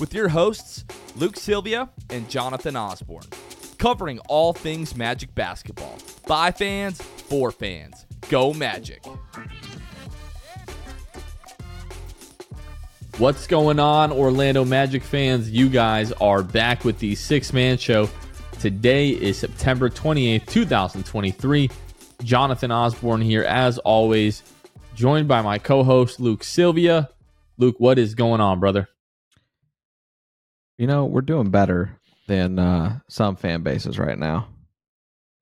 with your hosts, Luke Sylvia and Jonathan Osborne, covering all things Magic basketball. By fans, for fans. Go Magic. What's going on, Orlando Magic fans? You guys are back with the Six Man Show. Today is September 28th, 2023. Jonathan Osborne here, as always, joined by my co host, Luke Sylvia. Luke, what is going on, brother? You know, we're doing better than uh, some fan bases right now.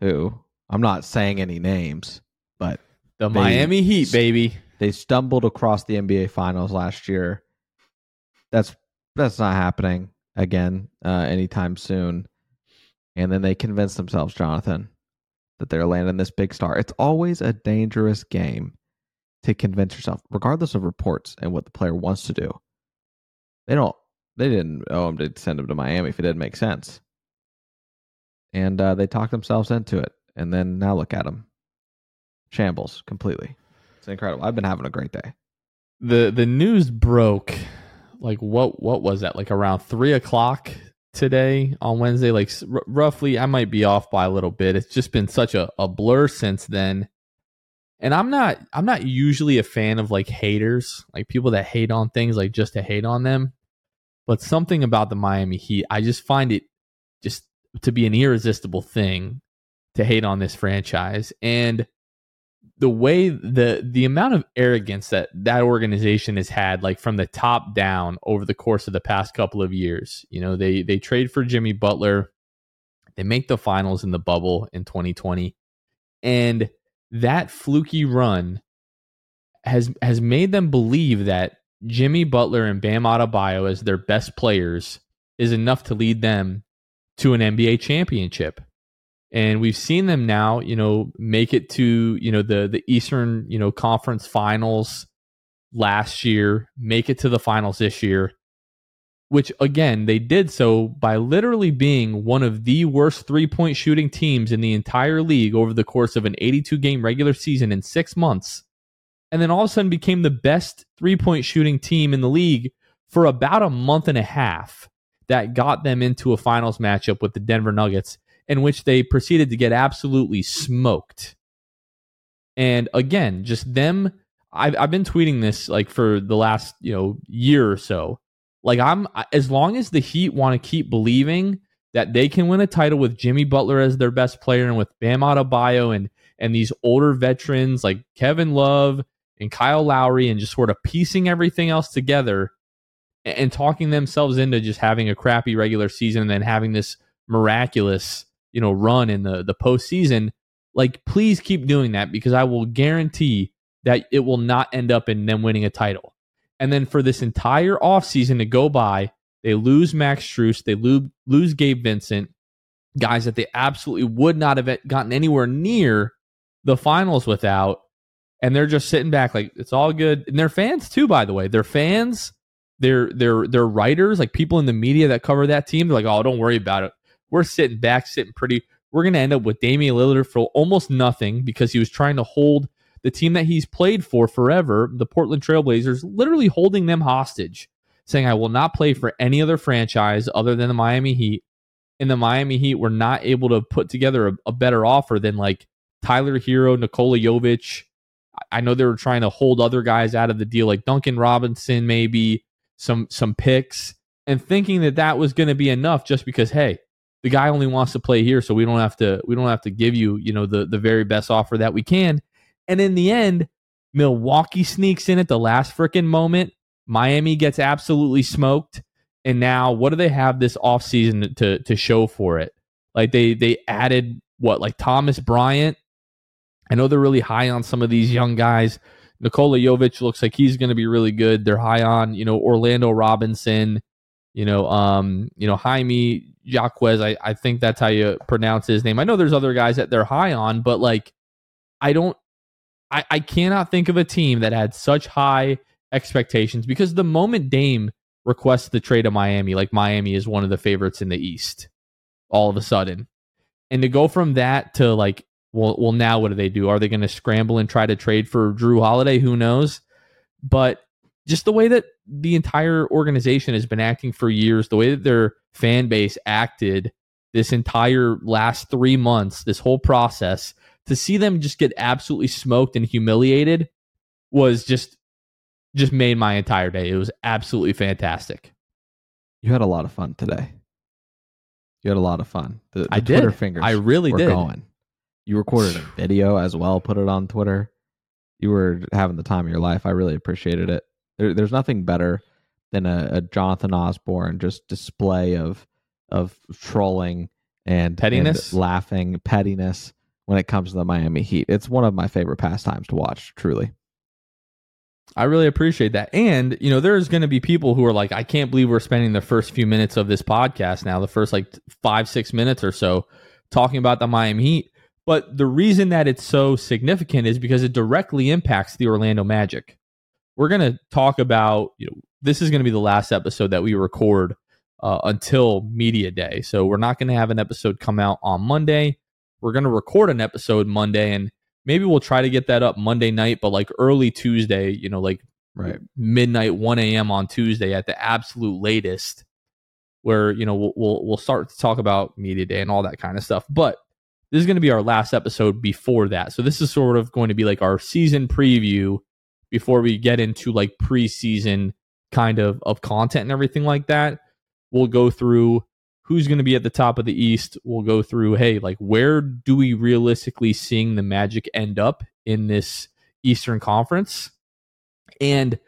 Who I'm not saying any names, but The They- Miami Heat, baby. they stumbled across the NBA Finals last year. That's that's not happening again uh, anytime soon. And then they convince themselves, Jonathan, that they're landing this big star. It's always a dangerous game to convince yourself, regardless of reports and what the player wants to do. They don't. They didn't owe him to send him to Miami if it didn't make sense. And uh, they talked themselves into it. And then now look at them. Shambles completely. It's incredible. I've been having a great day. the the news broke like what what was that like around three o'clock today on wednesday like r- roughly i might be off by a little bit it's just been such a, a blur since then and i'm not i'm not usually a fan of like haters like people that hate on things like just to hate on them but something about the miami heat i just find it just to be an irresistible thing to hate on this franchise. And the way the the amount of arrogance that that organization has had like from the top down over the course of the past couple of years you know they they trade for Jimmy Butler. They make the finals in the bubble in 2020 and that fluky run has has made them believe that Jimmy Butler and Bam Adebayo as their best players is enough to lead them to an NBA championship. And we've seen them now you know make it to you know the the eastern you know conference finals last year make it to the finals this year which again they did so by literally being one of the worst three-point shooting teams in the entire league over the course of an 82 game regular season in 6 months and then all of a sudden became the best three-point shooting team in the league for about a month and a half that got them into a finals matchup with the Denver Nuggets in which they proceeded to get absolutely smoked. And again, just them. I've I've been tweeting this like for the last you know year or so. Like I'm as long as the Heat want to keep believing that they can win a title with Jimmy Butler as their best player and with Bam Adebayo and and these older veterans like Kevin Love and Kyle Lowry and just sort of piecing everything else together and, and talking themselves into just having a crappy regular season and then having this miraculous you know run in the the postseason, like please keep doing that because I will guarantee that it will not end up in them winning a title. And then for this entire offseason to go by, they lose Max Strus, they lose lose Gabe Vincent, guys that they absolutely would not have gotten anywhere near the finals without. And they're just sitting back like it's all good. And they're fans too, by the way. They're fans. They're they're they're writers, like people in the media that cover that team. They're like, oh, don't worry about it. We're sitting back, sitting pretty. We're gonna end up with Damian Lillard for almost nothing because he was trying to hold the team that he's played for forever, the Portland Trailblazers, literally holding them hostage, saying, I will not play for any other franchise other than the Miami Heat. And the Miami Heat were not able to put together a, a better offer than like Tyler Herro, Nikola Jovic. I know they were trying to hold other guys out of the deal, like Duncan Robinson, maybe some some picks, and thinking that that was going to be enough just because, hey, the guy only wants to play here, so we don't have to we don't have to give you you know the the very best offer that we can. And in the end, Milwaukee sneaks in at the last freaking moment. Miami gets absolutely smoked. And now what do they have this offseason to to show for it? Like they they added what like Thomas Bryant. I know they're really high on some of these young guys. Nikola Jovic looks like he's going to be really good. They're high on, you know, Orlando Robinson, you know, um, you know, Jaime Jaquez. I, I think that's how you pronounce his name. I know there's other guys that they're high on, but like I don't I, I cannot think of a team that had such high expectations because the moment Dame requests the trade of Miami, like Miami is one of the favorites in the East, all of a sudden. And to go from that to like, well, well, now what do they do? Are they going to scramble and try to trade for Jrue Holiday? Who knows? But just the way that the entire organization has been acting for years, the way that their fan base acted this entire last three months, this whole process, to see them just get absolutely smoked and humiliated was just just made my entire day. It was absolutely fantastic. You had a lot of fun today. You had a lot of fun. The, the I Twitter did. fingers. I really were did. Going. You recorded a video as well. Put it on Twitter. You were having the time of your life. I really appreciated it. There, there's nothing better than a, a Jonathan Osborne just display of of trolling and Pettiness? and laughing, pettiness when it comes to the Miami Heat. It's one of my favorite pastimes to watch. Truly. I really appreciate that. And, you know, there's going to be people who are like, I can't believe we're spending the first few minutes of this podcast now, the first like five, six minutes or so, talking about the Miami Heat. But the reason that it's so significant is because it directly impacts the Orlando Magic. We're going to talk about, you know, this is going to be the last episode that we record uh, until Media Day. So we're not going to have an episode come out on Monday. We're going to record an episode Monday and maybe we'll try to get that up Monday night, but like early Tuesday, you know, like Right. midnight, 1 a.m. on Tuesday at the absolute latest, where, you know, we'll, we'll, we'll start to talk about media day and all that kind of stuff. But this is going to be our last episode before that. So this is sort of going to be like our season preview before we get into like preseason kind of, of content and everything like that. We'll go through who's going to be at the top of the East. We'll go through, hey, like where do we realistically seeing the Magic end up in this Eastern Conference? And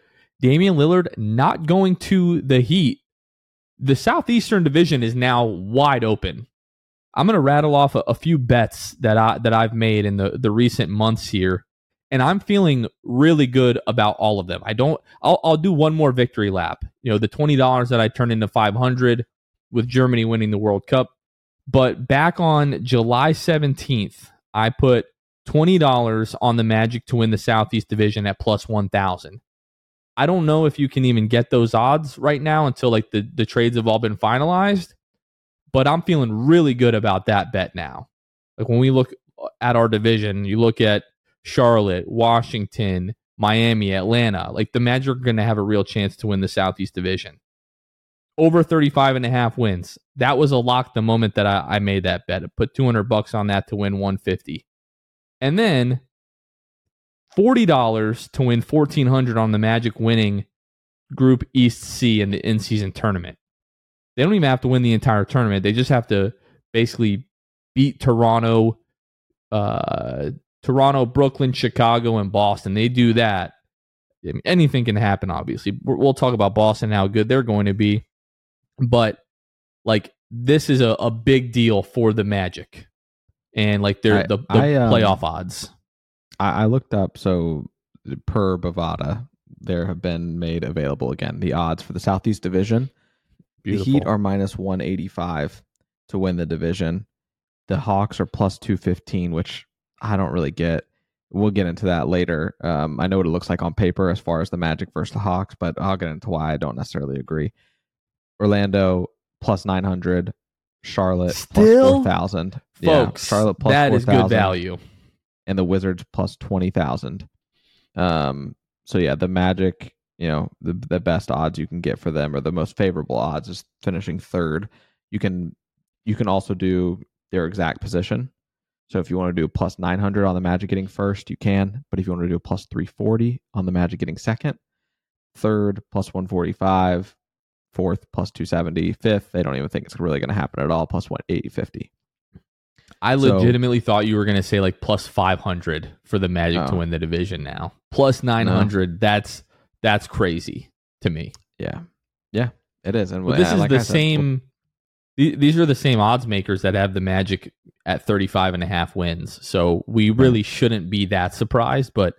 Damian Lillard not going to the Heat. The Southeastern Division is now wide open. I'm going to rattle off a, a few bets that I that I've made in the the recent months here, and I'm feeling really good about all of them. I don't. I'll I'll do one more victory lap. You know, the twenty dollars that I turned into five hundred with Germany winning the World Cup. But back on July 17th, I put $20 on the Magic to win the Southeast Division at plus 1,000. I don't know if you can even get those odds right now until like the, the trades have all been finalized, but I'm feeling really good about that bet now. Like when we look at our division, you look at Charlotte, Washington, Miami, Atlanta, like the Magic are going to have a real chance to win the Southeast Division over 35 and a half wins. That was a lock the moment that I, I made that bet. I put 200 bucks on that to win 150. And then $40 to win 1400 on the Magic winning Group East C in the in-season tournament. They don't even have to win the entire tournament. They just have to basically beat Toronto, uh, Toronto, Brooklyn, Chicago, and Boston. They do that. I mean, anything can happen, obviously. We'll talk about Boston, how good they're going to be but like this is a, a big deal for the Magic and like their I- the, the I, um, playoff odds. I, I looked up so per Bovada, there have been made available again the odds for the Southeast Division. Beautiful. The Heat are minus one eighty five to win the division. The Hawks are plus two fifteen, which I don't really get. We'll get into that later. Um, I know what it looks like on paper as far as the Magic versus the Hawks, but I'll get into why I don't necessarily agree. Orlando plus nine hundred, Charlotte Still? plus four thousand. folks. Charlotte plus that is good 4,000. value. and the Wizards plus 20,000. Um, so yeah, the Magic, you know, the the best odds you can get for them or the most favorable odds is finishing third. You can you can also do their exact position. So if you want to do a plus 900 on the Magic getting first, you can. But if you want to do a plus 340 on the Magic getting second, third plus 145, fourth plus 270, fifth, they don't even think it's really going to happen at all, plus 180, 50. I legitimately so, thought you were going to say like plus 500 for the Magic oh. to win the division now. Plus 900, no. that's that's crazy to me. Yeah. Yeah, it is. And this is like the said, same these are the same odds makers that have the Magic at 35 and a half wins. So we really shouldn't be that surprised, but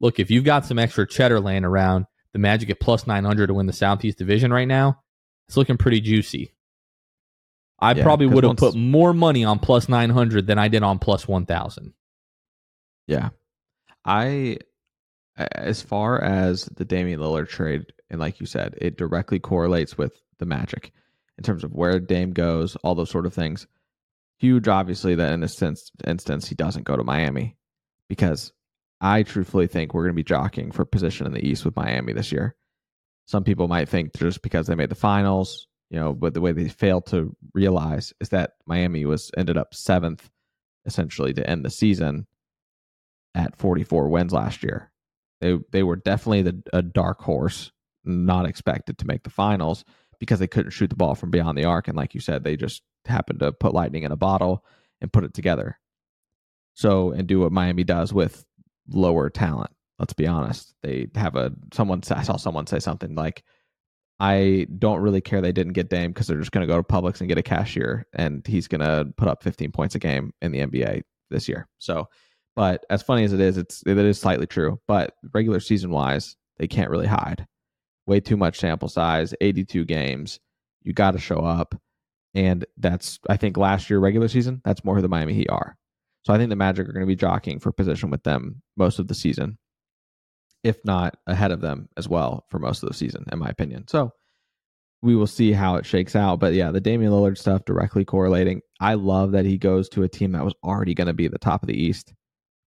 look, if you've got some extra cheddar laying around, the Magic at plus 900 to win the Southeast Division right now, it's looking pretty juicy. I yeah, probably would have put more money on plus 900 than I did on plus 1000. Yeah. I, as far as the Damian Lillard trade, and like you said, it directly correlates with the Magic in terms of where Dame goes, all those sort of things. Huge, obviously, that in this instance, he doesn't go to Miami because I truthfully think we're going to be jockeying for position in the East with Miami this year. Some people might think just because they made the finals, you know, but the way they failed to realize is that Miami was ended up seventh essentially to end the season at 44 wins last year. They they were definitely the, a dark horse, not expected to make the finals because they couldn't shoot the ball from beyond the arc. And like you said, they just happened to put lightning in a bottle and put it together. So, and do what Miami does with lower talent. Let's be honest. They have a, someone, I saw someone say something like, I don't really care they didn't get Dame because they're just going to go to Publix and get a cashier and he's going to put up 15 points a game in the NBA this year. So, but as funny as it is, it's it is slightly true. But regular season wise, they can't really hide way too much sample size, 82 games. You got to show up. And that's, I think, last year, regular season, that's more who the Miami Heat are. So I think the Magic are going to be jockeying for position with them most of the season, if not ahead of them as well for most of the season, in my opinion. So we will see how it shakes out. But yeah, the Damian Lillard stuff directly correlating. I love that he goes to a team that was already going to be the top of the East.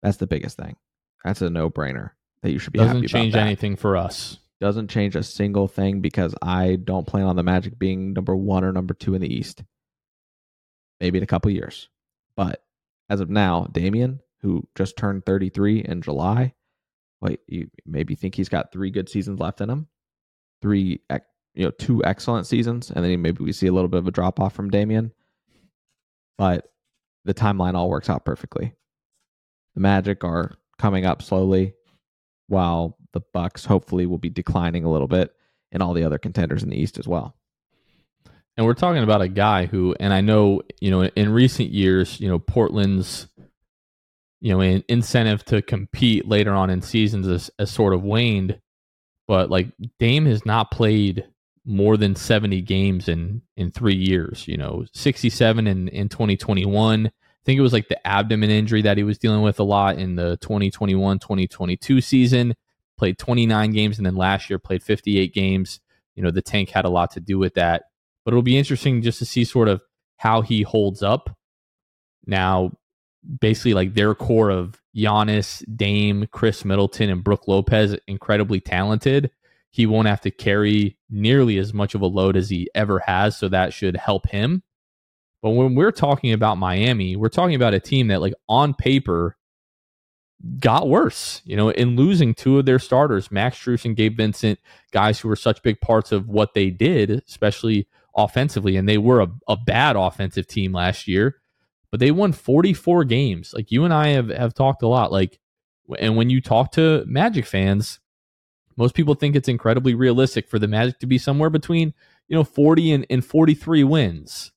That's the biggest thing. That's a no brainer that you should be Doesn't change anything for us doesn't change a single thing because I don't plan on the Magic being number one or number two in the East. Maybe in a couple years. But as of now, Damian, who just turned 33 in July, wait, you maybe think he's got three good seasons left in him? Three, you know, two excellent seasons, and then maybe we see a little bit of a drop off from Damian. But the timeline all works out perfectly. The Magic are coming up slowly while the Bucks hopefully will be declining a little bit, and all the other contenders in the East as well. And we're talking about a guy who, and I know, you know, in recent years, you know, Portland's, you know, in, incentive to compete later on in seasons has, has sort of waned. But like Dame has not played more than 70 games in in three years, you know, 67 in, in 2021. Think it was like the abdomen injury that he was dealing with a lot in the 2021 2022 season played 29 games, and then last year played 58 games. You know, the tank had a lot to do with that. But it'll be interesting just to see sort of how he holds up. Now, basically, like their core of Giannis, Dame, Khris Middleton, and Brook Lopez, incredibly talented. He won't have to carry nearly as much of a load as he ever has, so that should help him. But when we're talking about Miami, we're talking about a team that, like, on paper, got worse, you know, in losing two of their starters, Max Strus and Gabe Vincent, guys who were such big parts of what they did, especially offensively. And they were a, a bad offensive team last year, but they won 44 games. Like you and I have, have talked a lot. Like, and when you talk to Magic fans, most people think it's incredibly realistic for the Magic to be somewhere between, you know, 40 and, and 43 wins.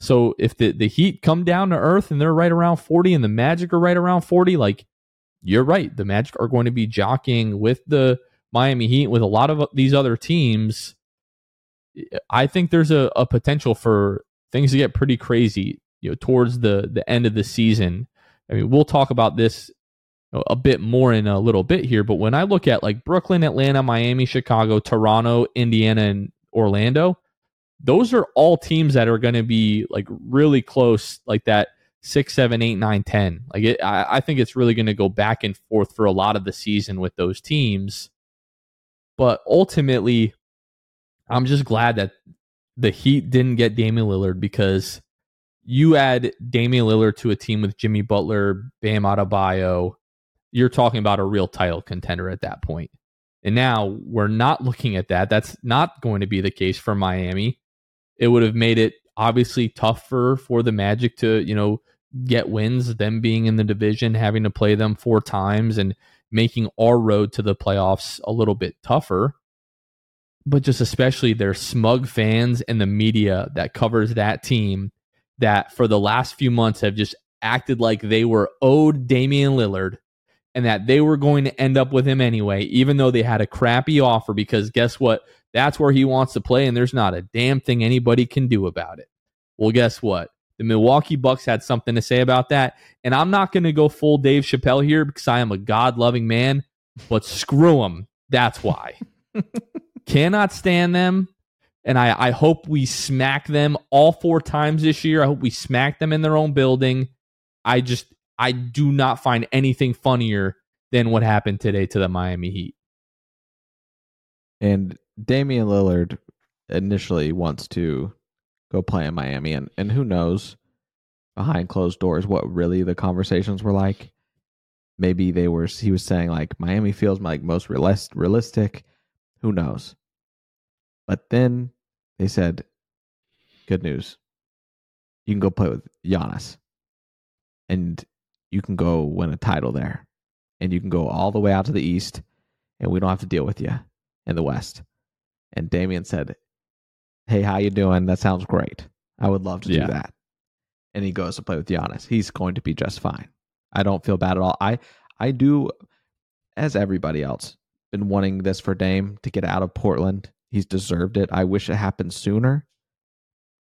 So if the, the Heat come down to earth and they're right around 40 and the Magic are right around 40, like you're right. The Magic are going to be jockeying with the Miami Heat, with a lot of these other teams. I think there's a, a potential for things to get pretty crazy, you know, towards the the end of the season. I mean, we'll talk about this a bit more in a little bit here, but when I look at like Brooklyn, Atlanta, Miami, Chicago, Toronto, Indiana, and Orlando, those are all teams that are going to be like really close, like that six, seven, eight, nine, ten. Like it, I, I think it's really going to go back and forth for a lot of the season with those teams. But ultimately, I'm just glad that the Heat didn't get Damian Lillard because you add Damian Lillard to a team with Jimmy Butler, Bam Adebayo, you're talking about a real title contender at that point. And now we're not looking at that. That's not going to be the case for Miami. It would have made it obviously tougher for the Magic to, you know, get wins, them being in the division, having to play them four times and making our road to the playoffs a little bit tougher. But just especially their smug fans and the media that covers that team that for the last few months have just acted like they were owed Damian Lillard and that they were going to end up with him anyway, even though they had a crappy offer. Because guess what? That's where he wants to play, and there's not a damn thing anybody can do about it. Well, guess what? The Milwaukee Bucks had something to say about that. And I'm not going to go full Dave Chappelle here because I am a God loving man, but screw them. That's why. Cannot stand them. And I, I hope we smack them all four times this year. I hope we smack them in their own building. I just, I do not find anything funnier than what happened today to the Miami Heat. And Damian Lillard initially wants to go play in Miami, and and who knows behind closed doors what really the conversations were like. Maybe they were. He was saying like Miami feels like most realistic. Who knows? But then they said, "Good news, you can go play with Giannis, and you can go win a title there, and you can go all the way out to the east, and we don't have to deal with you in the west." And Damian said, hey, how you doing? That sounds great. I would love to yeah. do that. And he goes to play with Giannis. He's going to be just fine. I don't feel bad at all. I I do, as everybody else, been wanting this for Dame to get out of Portland. He's deserved it. I wish it happened sooner.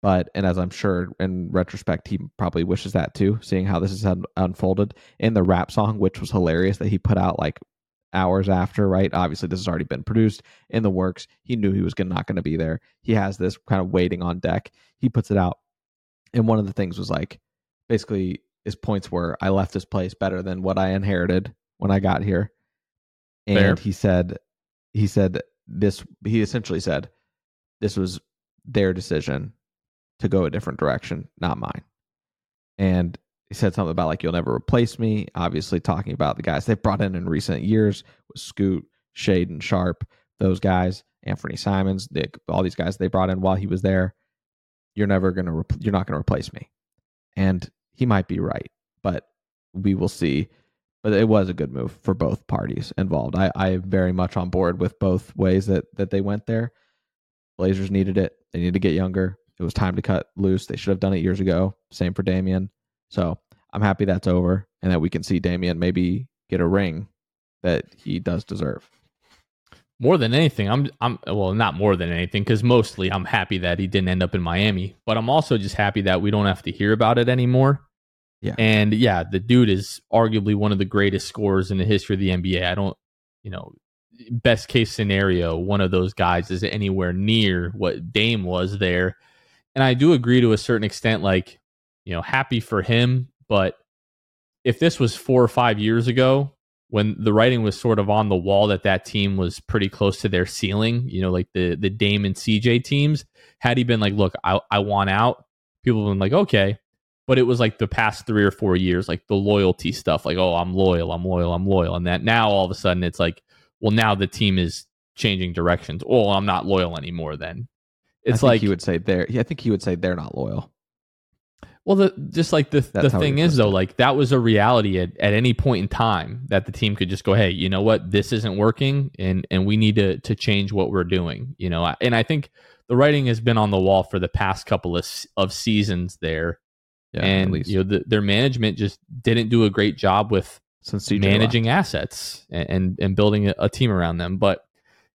But and as I'm sure in retrospect, he probably wishes that too, seeing how this has unfolded in the rap song, which was hilarious that he put out like hours after, right? Obviously, this has already been produced in the works. He knew he was gonna, not going to be there. He has this kind of waiting on deck. He puts it out. And one of the things was like, basically, his points were, I left this place better than what I inherited when I got here. And Fair. he said, he said this, he essentially said, this was their decision to go a different direction, not mine. And he said something about like you'll never replace me. Obviously, talking about the guys they've brought in in recent years with Scoot, Shade, and Sharp. those guys, Anfernee Simons, Nick, all these guys they brought in while he was there. You're never gonna, re- you're not gonna replace me, and he might be right, but we will see. But it was a good move for both parties involved. I, I am very much on board with both ways that that they went there. Blazers needed it. They needed to get younger. It was time to cut loose. They should have done it years ago. Same for Damian. So I'm happy that's over and that we can see Damian maybe get a ring that he does deserve. More than anything, I'm I'm well, not more than anything cuz mostly I'm happy that he didn't end up in Miami, but I'm also just happy that we don't have to hear about it anymore. Yeah. And yeah, the dude is arguably one of the greatest scorers in the history of the NBA. I don't, you know, best case scenario, one of those guys is anywhere near what Dame was there. And I do agree to a certain extent like, you know, happy for him but if this was four or five years ago, when the writing was sort of on the wall that that team was pretty close to their ceiling, you know, like the the Dame and CJ teams, had he been like, look, I, I want out, people have been like, okay. But it was like the past three or four years, like the loyalty stuff, like, oh, I'm loyal, I'm loyal, I'm loyal. And that now all of a sudden it's like, well, now the team is changing directions. Oh, I'm not loyal anymore then. It's like he would say they're I think he would say they're not loyal. Well, the just like the That's the thing is though, like that was a reality at, at any point in time that the team could just go, hey, you know what, this isn't working, and and we need to to change what we're doing. You know, and I think the writing has been on the wall for the past couple of of seasons there, yeah, and you know the, their management just didn't do a great job with Since managing assets and, and, and building a, a team around them. But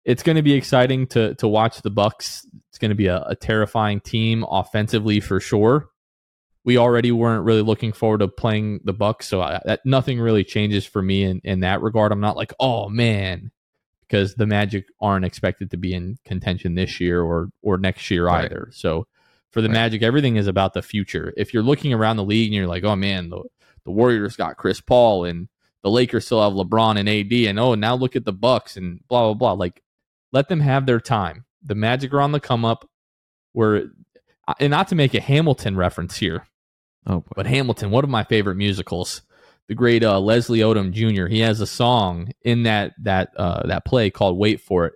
it's going to be exciting to to watch the Bucks. It's going to be a, a terrifying team offensively for sure we already weren't really looking forward to playing the Bucks, so I, that nothing really changes for me in in that regard. I'm not like, oh man, because the Magic aren't expected to be in contention this year or or next year right. either. So For the Right. Magic, everything is about the future. If you're looking around the league and you're like, oh man, the, the Warriors got Chris Paul and the Lakers still have LeBron and AD, and oh, now look at the Bucks and blah, blah, blah. Like, let them have their time. The Magic are on the come up. Where, and not to make a Hamilton reference here, Oh, boy. but Hamilton, one of my favorite musicals, the great uh, Leslie Odom Jr. He has a song in that that uh, that play called "Wait for It."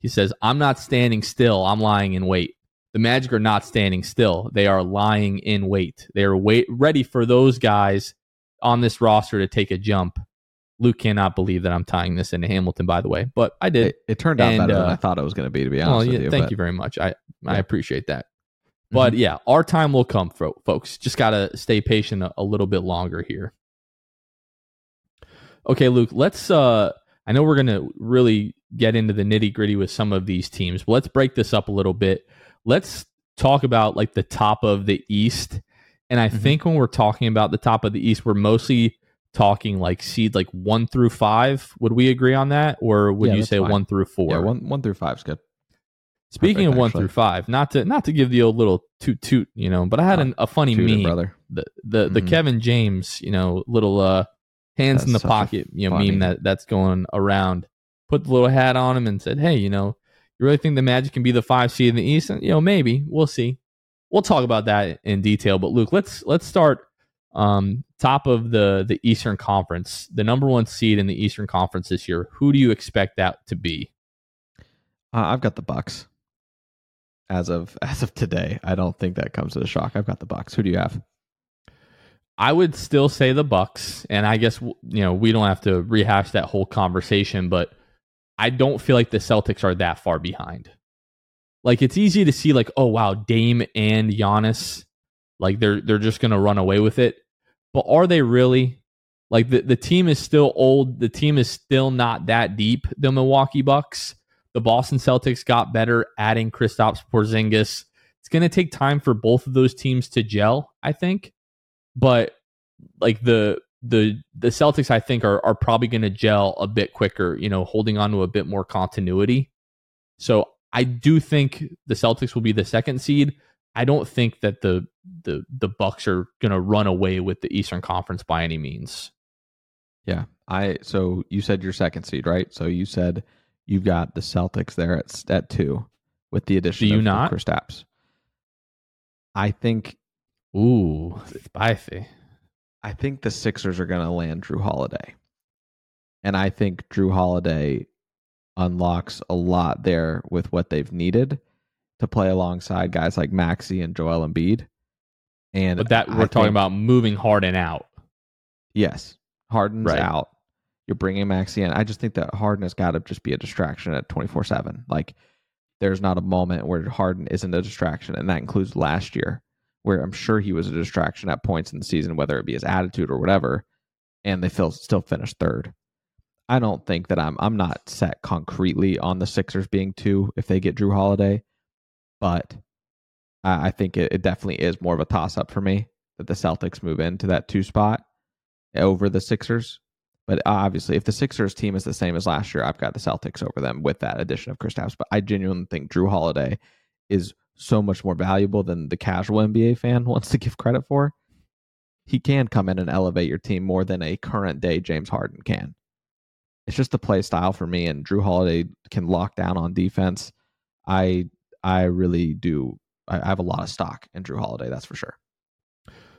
He says, "I'm not standing still. I'm lying in wait." The Magic are not standing still. They are lying in wait. They are wait ready for those guys on this roster to take a jump. Luke cannot believe that I'm tying this into Hamilton, by the way, but I did. it, it turned out And, better than uh, I thought it was going to be. To be Well, honest yeah, with you, thank but- you very much. I I Yeah. Appreciate that. But yeah, our time will come, folks. Just gotta stay patient a, a little bit longer here. Okay, Luke. Let's. uh I know we're gonna really get into the nitty gritty with some of these teams, but let's break this up a little bit. Let's talk about like the top of the East, and I Mhm. think when we're talking about the top of the East, we're mostly talking like seed like one through five. Would we agree on that, or would Yeah, you say fine. one through four? Yeah, one one through five is good. Speaking Perfect, of one actually. through five, not to not to give the old little toot toot, you know, but I had Oh, an, a funny it, meme, brother. the the the Mhm. Kevin James, you know, little uh hands in the That's such a pocket, you know, funny- meme that that's going around. Put the little hat on him and said, "Hey, you know, you really think the Magic can be the five seed in the East? And, you know, maybe we'll see. We'll talk about that in detail. But Luke, let's let's start um top of the the Eastern Conference, the number one seed in the Eastern Conference this year. Who do you expect that to be? Uh, I've got the Bucks. As of as of today, I don't think that comes as a shock. I've got the Bucks. Who do you have? I would still say the Bucks, and I guess you know we don't have to rehash that whole conversation, but I don't feel like the Celtics are that far behind. Like it's easy to see, like, oh wow, Dame and Giannis, like they're they're just gonna run away with it, but are they really? Like the the team is still old. The team is still not that deep. The Milwaukee Bucks, the Boston Celtics got better adding Kristaps Porzingis. It's gonna take time for both of those teams to gel. I think but like the the the Celtics I think are are probably going to gel a bit quicker, you know, holding on to a bit more continuity. So I do think the Celtics will be the second seed. I don't think that the the the Bucks are going to run away with the Eastern Conference by any means. Yeah, I. So you said your second seed, right? So you said you've got the Celtics there at at two, with the addition Do you of not? Kristaps. I think Ooh, spicy. I think the Sixers are going to land Jrue Holiday. And I think Jrue Holiday unlocks a lot there with what they've needed to play alongside guys like Maxey and Joel Embiid. And But that we're talking think- about moving Harden out. Yes. Harden's Right. out. You're bringing Maxey in. I just think that Harden has got to just be a distraction at 24 7. Like, there's not a moment where Harden isn't a distraction. And that includes last year, where I'm sure he was a distraction at points in the season, whether it be his attitude or whatever. And they feel, still finished third. I don't think that I'm I'm not set concretely on the Sixers being two if they get Jrue Holiday, but I, I think it, it definitely is more of a toss up for me that the Celtics move into that two spot over the Sixers. But uh, obviously, if the Sixers team is the same as last year, I've got the Celtics over them with that addition of Kristaps. But I genuinely think Jrue Holiday is so much more valuable than the casual NBA fan wants to give credit for. He can come in and elevate your team more than a current day James Harden can. It's just the play style for me, and Jrue Holiday can lock down on defense. I I really do. I, I have a lot of stock in Jrue Holiday. That's for sure.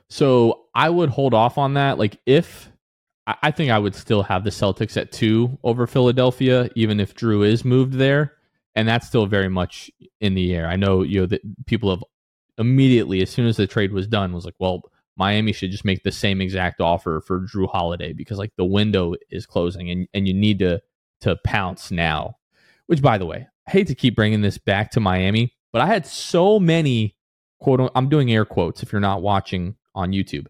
So I would hold off on that. Like if I think I would still have the Celtics at two over Philadelphia, even if Jrue is moved there, and that's still very much in the air. I know you know that people have immediately, as soon as the trade was done, was like, well, Miami should just make the same exact offer for Jrue Holiday because like the window is closing and and you need to to pounce now. Which, by the way, I hate to keep bringing this back to Miami, but I had so many quote. I'm doing air quotes if you're not watching on YouTube,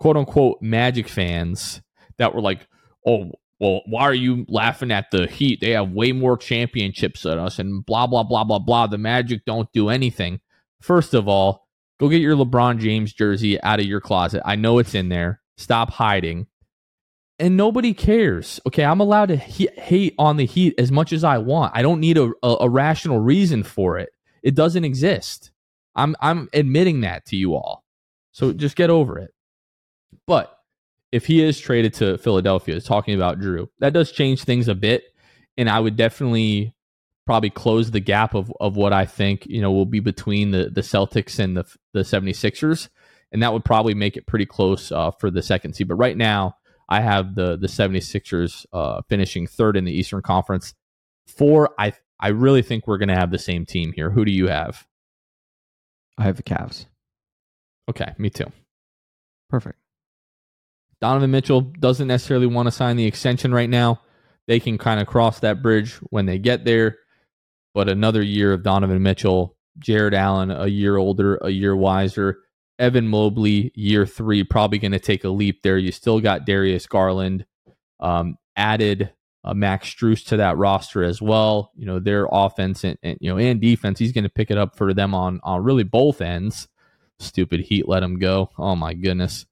quote unquote Magic fans that were like, "Oh, well, why are you laughing at the Heat? They have way more championships than us, and blah blah blah blah blah. The Magic don't do anything." First of all, go get your LeBron James jersey out of your closet. I know it's in there. Stop hiding. And nobody cares. Okay, I'm allowed to he- hate on the Heat as much as I want. I don't need a, a, a rational reason for it. It doesn't exist. I'm I'm admitting that to you all. So just get over it. But if he is traded to Philadelphia, talking about Jrue, that does change things a bit. And I would definitely probably close the gap of, of what I think, you know, will be between the, the Celtics and the, the 76ers. And that would probably make it pretty close uh, for the second seed. But right now, I have the the 76ers uh, finishing third in the Eastern Conference. Four, I I really think we're going to have the same team here. Who do you have? I have the Cavs. Okay, me too. Perfect. Donovan Mitchell doesn't necessarily want to sign the extension right now. They can kind of cross that bridge when they get there. But another year of Donovan Mitchell, Jarrett Allen, a year older, a year wiser. Evan Mobley, year three, probably going to take a leap there. You still got Darius Garland, um, added uh, Max Strus to that roster as well. You know their offense and, and you know and defense. He's going to pick it up for them on on really both ends. Stupid Heat let him go. Oh my goodness.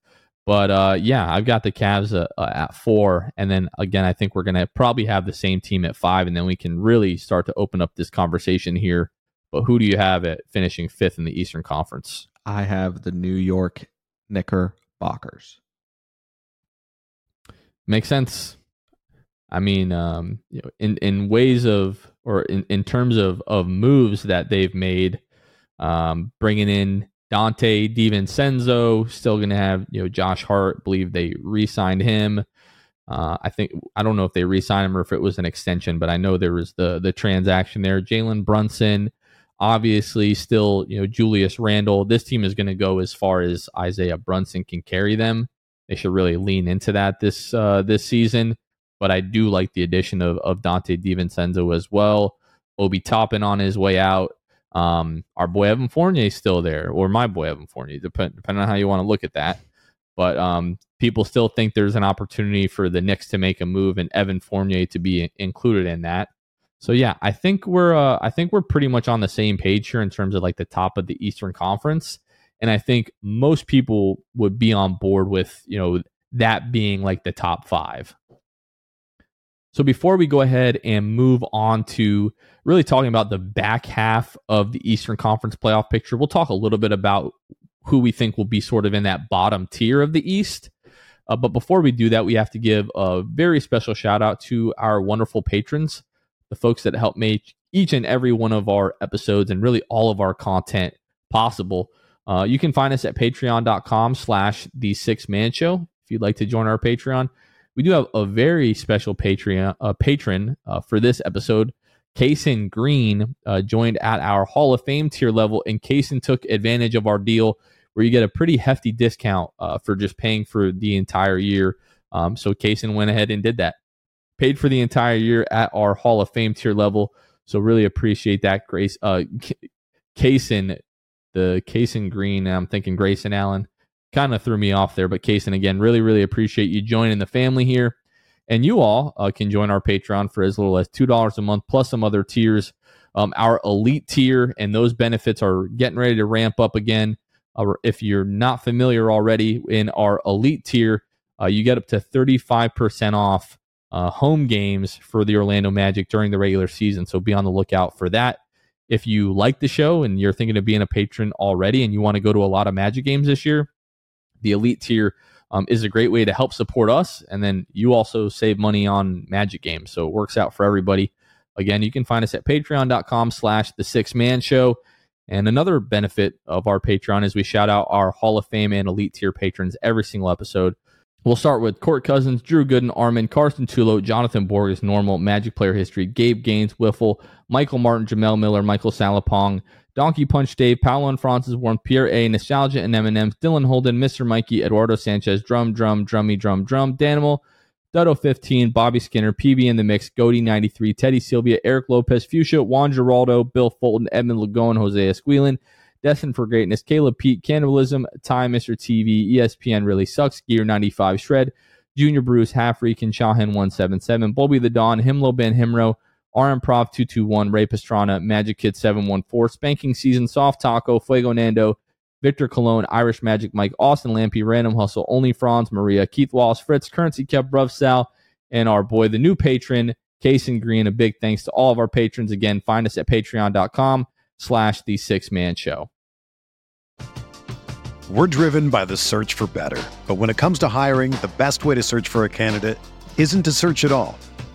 But uh, yeah, I've got the Cavs uh, uh, at four, and then again, I think we're going to probably have the same team at five, and then we can really start to open up this conversation here. But who do you have at finishing fifth in the Eastern Conference? I have the New York Knickerbockers. Makes sense. I mean, um, you know, in in ways of or in, in terms of of moves that they've made, um, bringing in Donte DiVincenzo, still going to have you know Josh Hart. Believe they re-signed him. Uh, I think I don't know if they re-signed him or if it was an extension, but I know there was the the transaction there. Jalen Brunson, obviously, still you know Julius Randle. This team is going to go as far as Isaiah Brunson can carry them. They should really lean into that this uh, this season. But I do like the addition of of Donte DiVincenzo as well. Obi Toppin on his way out. Um, our boy Evan Fournier is still there, or my boy Evan Fournier, depend, depending on how you want to look at that. But um, people still think there's an opportunity for the Knicks to make a move and Evan Fournier to be included in that. So yeah, I think we're uh, I think we're pretty much on the same page here in terms of like the top of the Eastern Conference, and I think most people would be on board with you know that being like the top five. So before we go ahead and move on to really talking about the back half of the Eastern Conference playoff picture, we'll talk a little bit about who we think will be sort of in that bottom tier of the East. Uh, but before we do that, we have to give a very special shout out to our wonderful patrons, the folks that help make each and every one of our episodes and really all of our content possible. Uh, you can find us at patreon.com slash the six man show if you'd like to join our Patreon we do have a very special Patreon uh, patron uh, for this episode. Kaysen Green uh, joined at our Hall of Fame tier level, and Kaysen took advantage of our deal where you get a pretty hefty discount uh, for just paying for the entire year. Um, so Kaysen went ahead and did that, paid for the entire year at our Hall of Fame tier level. So really appreciate that, Grace. Uh, Kaysen, the Kaysen Green. I'm thinking Grayson Allen kind of threw me off there. But Kaysen, again, really, really appreciate you joining the family here. And you all uh, can join our Patreon for as little as $2 a month, plus some other tiers. Um, our elite tier, and those benefits are getting ready to ramp up again. Uh, if you're not familiar already, in our elite tier, uh, you get up to 35% off uh, home games for the Orlando Magic during the regular season. So be on the lookout for that. If you like the show and you're thinking of being a patron already and you want to go to a lot of Magic games this year, the elite tier um, is a great way to help support us. And then you also save money on Magic games. So it works out for everybody. Again, you can find us at patreon.com slash the six man show. And another benefit of our Patreon is we shout out our Hall of Fame and elite tier patrons every single episode. We'll start with Court Cousins, Drew Gooden, Armin, Carson Tulo, Jonathan Borges, Normal, Magic Player History, Gabe Gaines, Wiffle, Michael Martin, Jamel Miller, Michael Salapong, Donkey Punch Dave, Paolo and Francis Warren, Pierre A, Nostalgia and M&M's, Dylan Holden, Mr. Mikey, Eduardo Sanchez, Drum, Drum, Drummy, Drum, Drum, Danimal, Dutto 15, Bobby Skinner, PB in the mix, Goody 93, Teddy Sylvia, Eric Lopez, Fuchsia, Juan Geraldo, Bill Fulton, Edmund Lagone, Jose Esquilin, Destined for Greatness, Caleb Pete, Cannibalism, Time, Mr. TV, ESPN Really Sucks, Gear 95, Shred, Junior Bruce, Half Freakin, Shahin 177, Bobby the Dawn, Himlo Ben Himro, R Improv 221, Ray Pastrana, Magic Kid 714, Spanking Season, Soft Taco, Fuego Nando, Victor Cologne, Irish Magic Mike, Austin Lampy, Random Hustle, Only Franz, Maria, Keith Wallace, Fritz, Currency Kept, Bruv Sal, and our boy, the new patron, Kaysen Green. A big thanks to all of our patrons. Again, find us at patreon.com slash the six man show. We're driven by the search for better. But when it comes to hiring, the best way to search for a candidate isn't to search at all.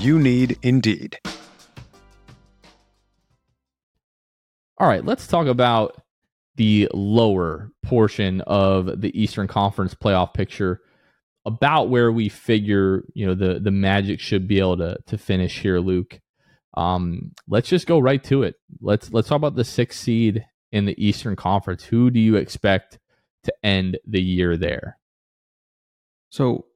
You need Indeed. All right, let's talk about the lower portion of the Eastern Conference playoff picture about where we figure, you know, the the Magic should be able to to finish here, Luke. Um, let's just go right to it. Let's let's talk about the sixth seed in the Eastern Conference. Who do you expect to end the year there? So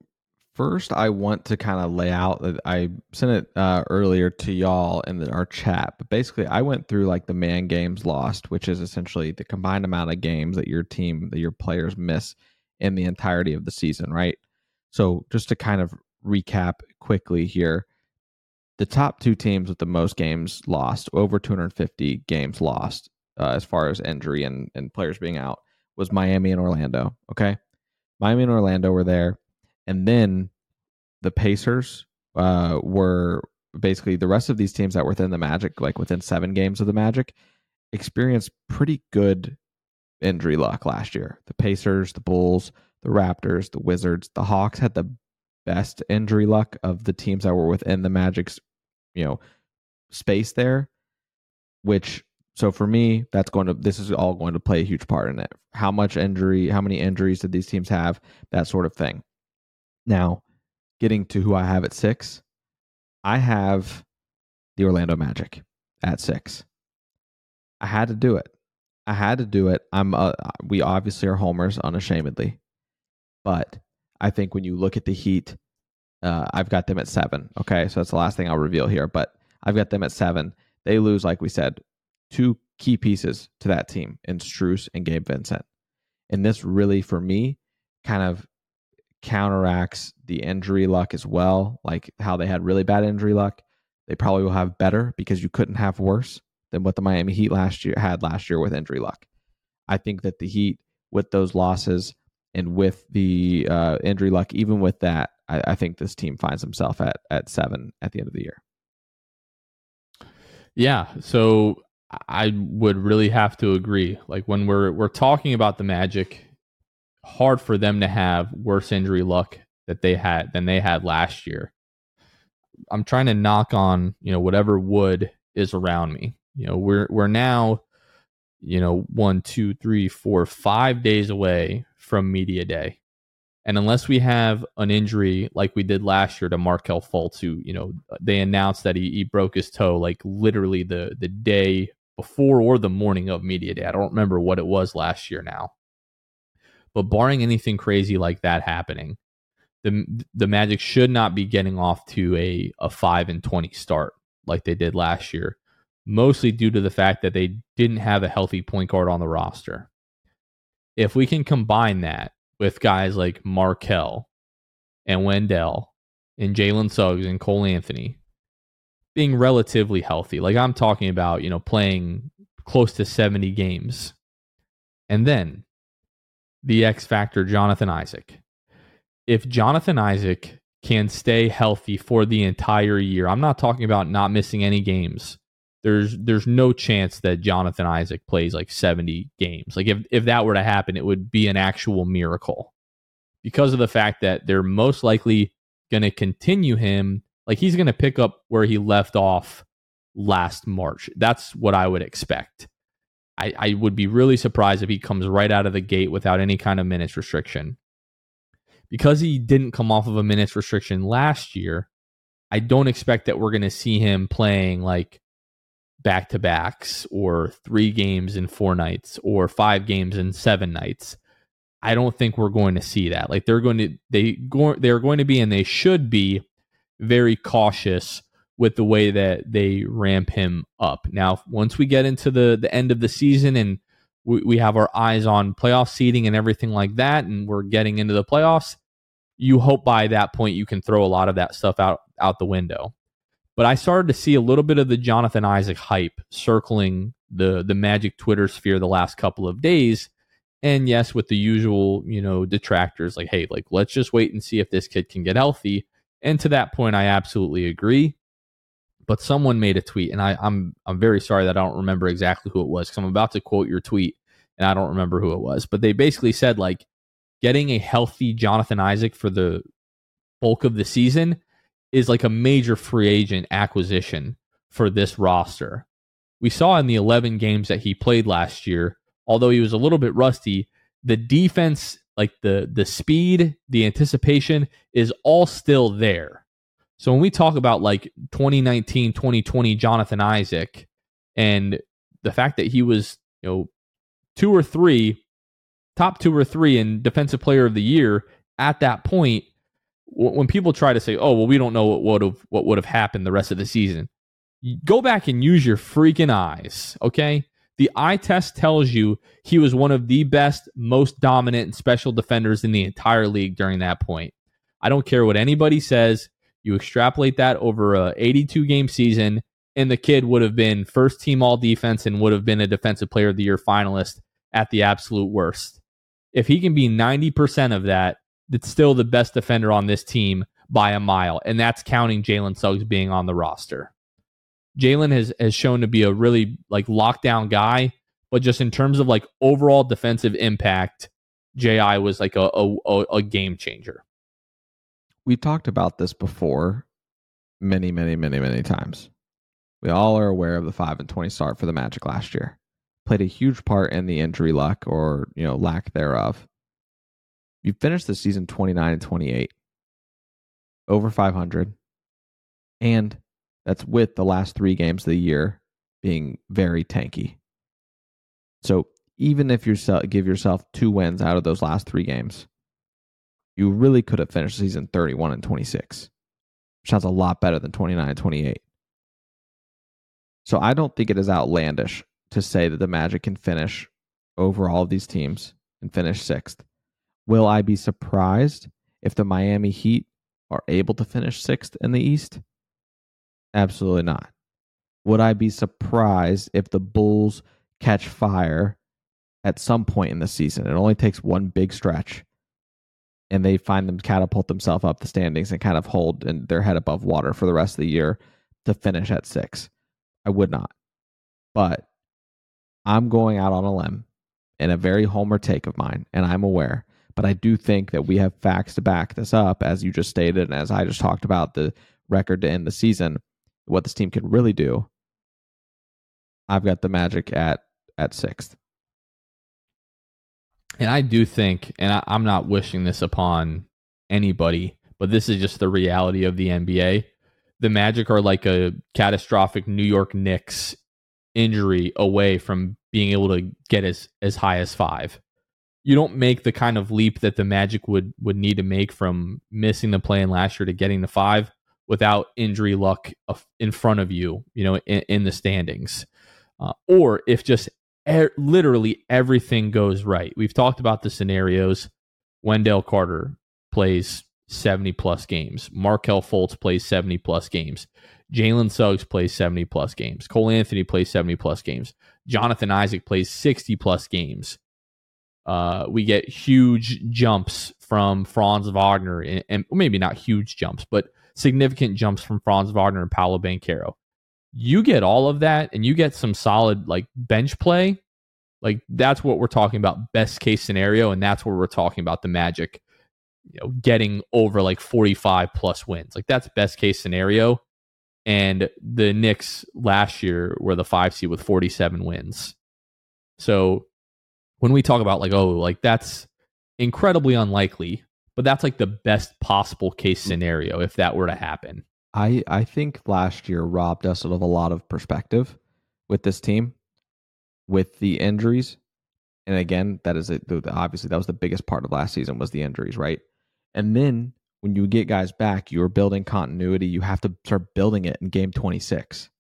first, I want to kind of lay out that I sent it uh, earlier to y'all in our chat. But basically, I went through like the man games lost, which is essentially the combined amount of games that your team, that your players miss in the entirety of the season, right? So just to kind of recap quickly here the top two teams with the most games lost, over 250 games lost, uh, as far as injury and, and players being out, was Miami and Orlando. Okay. Miami and Orlando were there. And then the Pacers uh, were basically the rest of these teams that were within the Magic, like within seven games of the Magic, experienced pretty good injury luck last year. The Pacers, the Bulls, the Raptors, the Wizards, the Hawks had the best injury luck of the teams that were within the Magic's you know space there which so for me that's going to this is all going to play a huge part in it. How much injury how many injuries did these teams have? That sort of thing now getting to who i have at six i have the orlando magic at six i had to do it i had to do it i'm uh, we obviously are homers unashamedly but i think when you look at the heat uh, I've got them at seven. Okay, so that's the last thing I'll reveal here. But I've got them at seven. They lose, like we said, two key pieces to that team in Strus and Gabe Vincent. And this really, for me, kind of counteracts the injury luck as well. Like how they had really bad injury luck. They probably will have better because you couldn't have worse than what the Miami Heat last year had last year with injury luck. I think that the Heat, with those losses and with the uh, injury luck, even with that, I, I think this team finds himself at at seven at the end of the year. Yeah, so I would really have to agree. Like when we're we're talking about the Magic, hard for them to have worse injury luck that they had than they had last year. I'm trying to knock on, you know, whatever wood is around me. You know, we're we're now, you know, one, two, three, four, five days away from media day. And unless we have an injury like we did last year to Markelle Fultz, who, you know, they announced that he, he broke his toe like literally the, the day before or the morning of media day. I don't remember what it was last year now. But barring anything crazy like that happening, the the Magic should not be getting off to a, a 5 and 20 start like they did last year, mostly due to the fact that they didn't have a healthy point guard on the roster. If we can combine that with guys like Markelle and Wendell and Jalen Suggs and Cole Anthony being relatively healthy. Like I'm talking about, you know, playing close to 70 games. And then the X factor, Jonathan Isaac. If Jonathan Isaac can stay healthy for the entire year, I'm not talking about not missing any games there's there's no chance that Jonathan Isaac plays like 70 games. Like if if that were to happen, it would be an actual miracle. Because of the fact that they're most likely going to continue him, like he's going to pick up where he left off last March. That's what I would expect. I, I would be really surprised if he comes right out of the gate without any kind of minutes restriction. because he didn't come off of a minutes restriction last year, I don't expect that we're going to see him playing like back to backs or three games in four nights or five games in seven nights. I don't think we're going to see that. Like they're going to they go, they're going to be and they should be very cautious with the way that they ramp him up. Now, once we get into the the end of the season and we, we have our eyes on playoff seeding and everything like that, and we're getting into the playoffs, you hope by that point you can throw a lot of that stuff out out the window. But I started to see a little bit of the Jonathan Isaac hype circling the the Magic Twitter sphere the last couple of days. And yes, with the usual, you know, detractors like, hey, like let's just wait and see if this kid can get healthy. And to that point, I absolutely agree. But someone made a tweet, and I, I'm I'm very sorry that I don't remember exactly who it was because I'm about to quote your tweet, and I don't remember who it was. But they basically said like getting a healthy Jonathan Isaac for the bulk of the season is like a major free agent acquisition for this roster. We saw in the 11 games that he played last year, although he was a little bit rusty, the defense, like the the speed, the anticipation is all still there. So when we talk about like 2019, 2020 Jonathan Isaac and the fact that he was, you know, two or three, top two or three in defensive player of the year at that point, when people try to say, "Oh, well, we don't know what would have what would have happened the rest of the season," go back and use your freaking eyes. Okay, the eye test tells you he was one of the best, most dominant, special defenders in the entire league during that point. I don't care what anybody says. You extrapolate that over a 82 game season, and the kid would have been first team all defense and would have been a defensive player of the year finalist at the absolute worst. If he can be 90% of that, that's still the best defender on this team by a mile, and that's counting Jalen Suggs being on the roster. Jalen has has shown to be a really like lockdown guy, but just in terms of like overall defensive impact, JI was like a a, a game changer we talked about this before many, many, many, many times. We all are aware of the 5 and 20 start for the Magic last year. Played a huge part in the injury luck or, you know, lack thereof. You finished the season 29 and 28, over 500. And that's with the last three games of the year being very tanky. So even if you give yourself two wins out of those last three games, you really could have finished the season 31 and 26, which sounds a lot better than 29 and 28. So I don't think it is outlandish to say that the Magic can finish over all of these teams and finish sixth. Will I be surprised if the Miami Heat are able to finish sixth in the East? Absolutely not. Would I be surprised if the Bulls catch fire at some point in the season? It only takes one big stretch and they find them catapult themselves up the standings and kind of hold and their head above water for the rest of the year to finish at six. I would not. But I'm going out on a limb in a very homer take of mine, and I'm aware. But I do think that we have facts to back this up, as you just stated, and as I just talked about the record to end the season, what this team can really do. I've got the Magic at at sixth. And I do think, and I, I'm not wishing this upon anybody, but this is just the reality of the NBA. The Magic are like a catastrophic New York Knicks injury away from being able to get as as high as five. You don't make the kind of leap that the Magic would would need to make from missing the play in last year to getting the five without injury luck in front of you, you know, in, in the standings. Uh, or if just er, literally everything goes right. We've talked about the scenarios. Wendell Carter plays 70 plus games. Markelle Fultz plays 70 plus games. Jalen Suggs plays 70 plus games. Cole Anthony plays 70 plus games. Jonathan Isaac plays 60 plus games. Uh, we get huge jumps from Franz Wagner, and, and, maybe not huge jumps, but significant jumps from Franz Wagner and Paolo Banchero you get all of that and you get some solid like bench play, like that's what we're talking about best case scenario and that's where we're talking about the Magic you know getting over like 45 plus wins. Like that's best case scenario and the Knicks last year were the 5 seed with 47 wins. So when we talk about like oh like that's incredibly unlikely, but that's like the best possible case scenario if that were to happen. I I think last year robbed us of a lot of perspective with this team, with the injuries, and again that is a, obviously that was the biggest part of last season was the injuries, right? And then when you get guys back, you are building continuity. You have to start building it in game twenty six.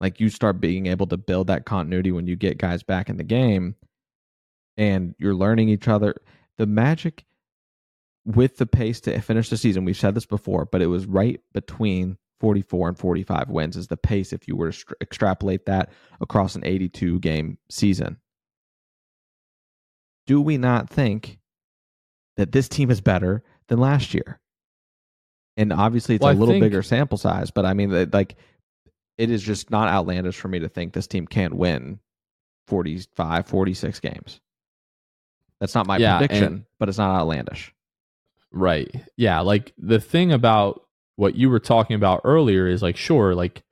Like you start being able to build that continuity when you get guys back in the game, and you're learning each other. The Magic with the pace to finish the season. We've said this before, but it was right between 44 and 45 wins is the pace if you were to extrapolate that across an 82 game season. Do we not think that this team is better than last year? And obviously, it's well, a little think, bigger sample size, but I mean, like, it is just not outlandish for me to think this team can't win 45, 46 games. That's not my yeah, prediction, and, but it's not outlandish. Right. Yeah. Like the thing about what you were talking about earlier is like, sure, like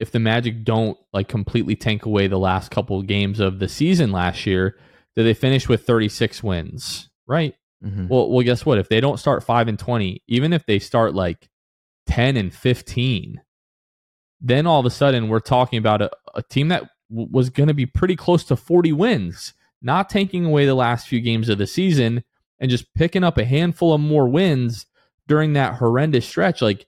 if the Magic don't like completely tank away the last couple of games of the season last year, did they finish with 36 wins? Right. Mm-hmm. Well, well, guess what? If they don't start five and 20, even if they start like 10 and 15, then all of a sudden we're talking about a, a team that w- was going to be pretty close to 40 wins, not tanking away the last few games of the season and just picking up a handful of more wins during that horrendous stretch, like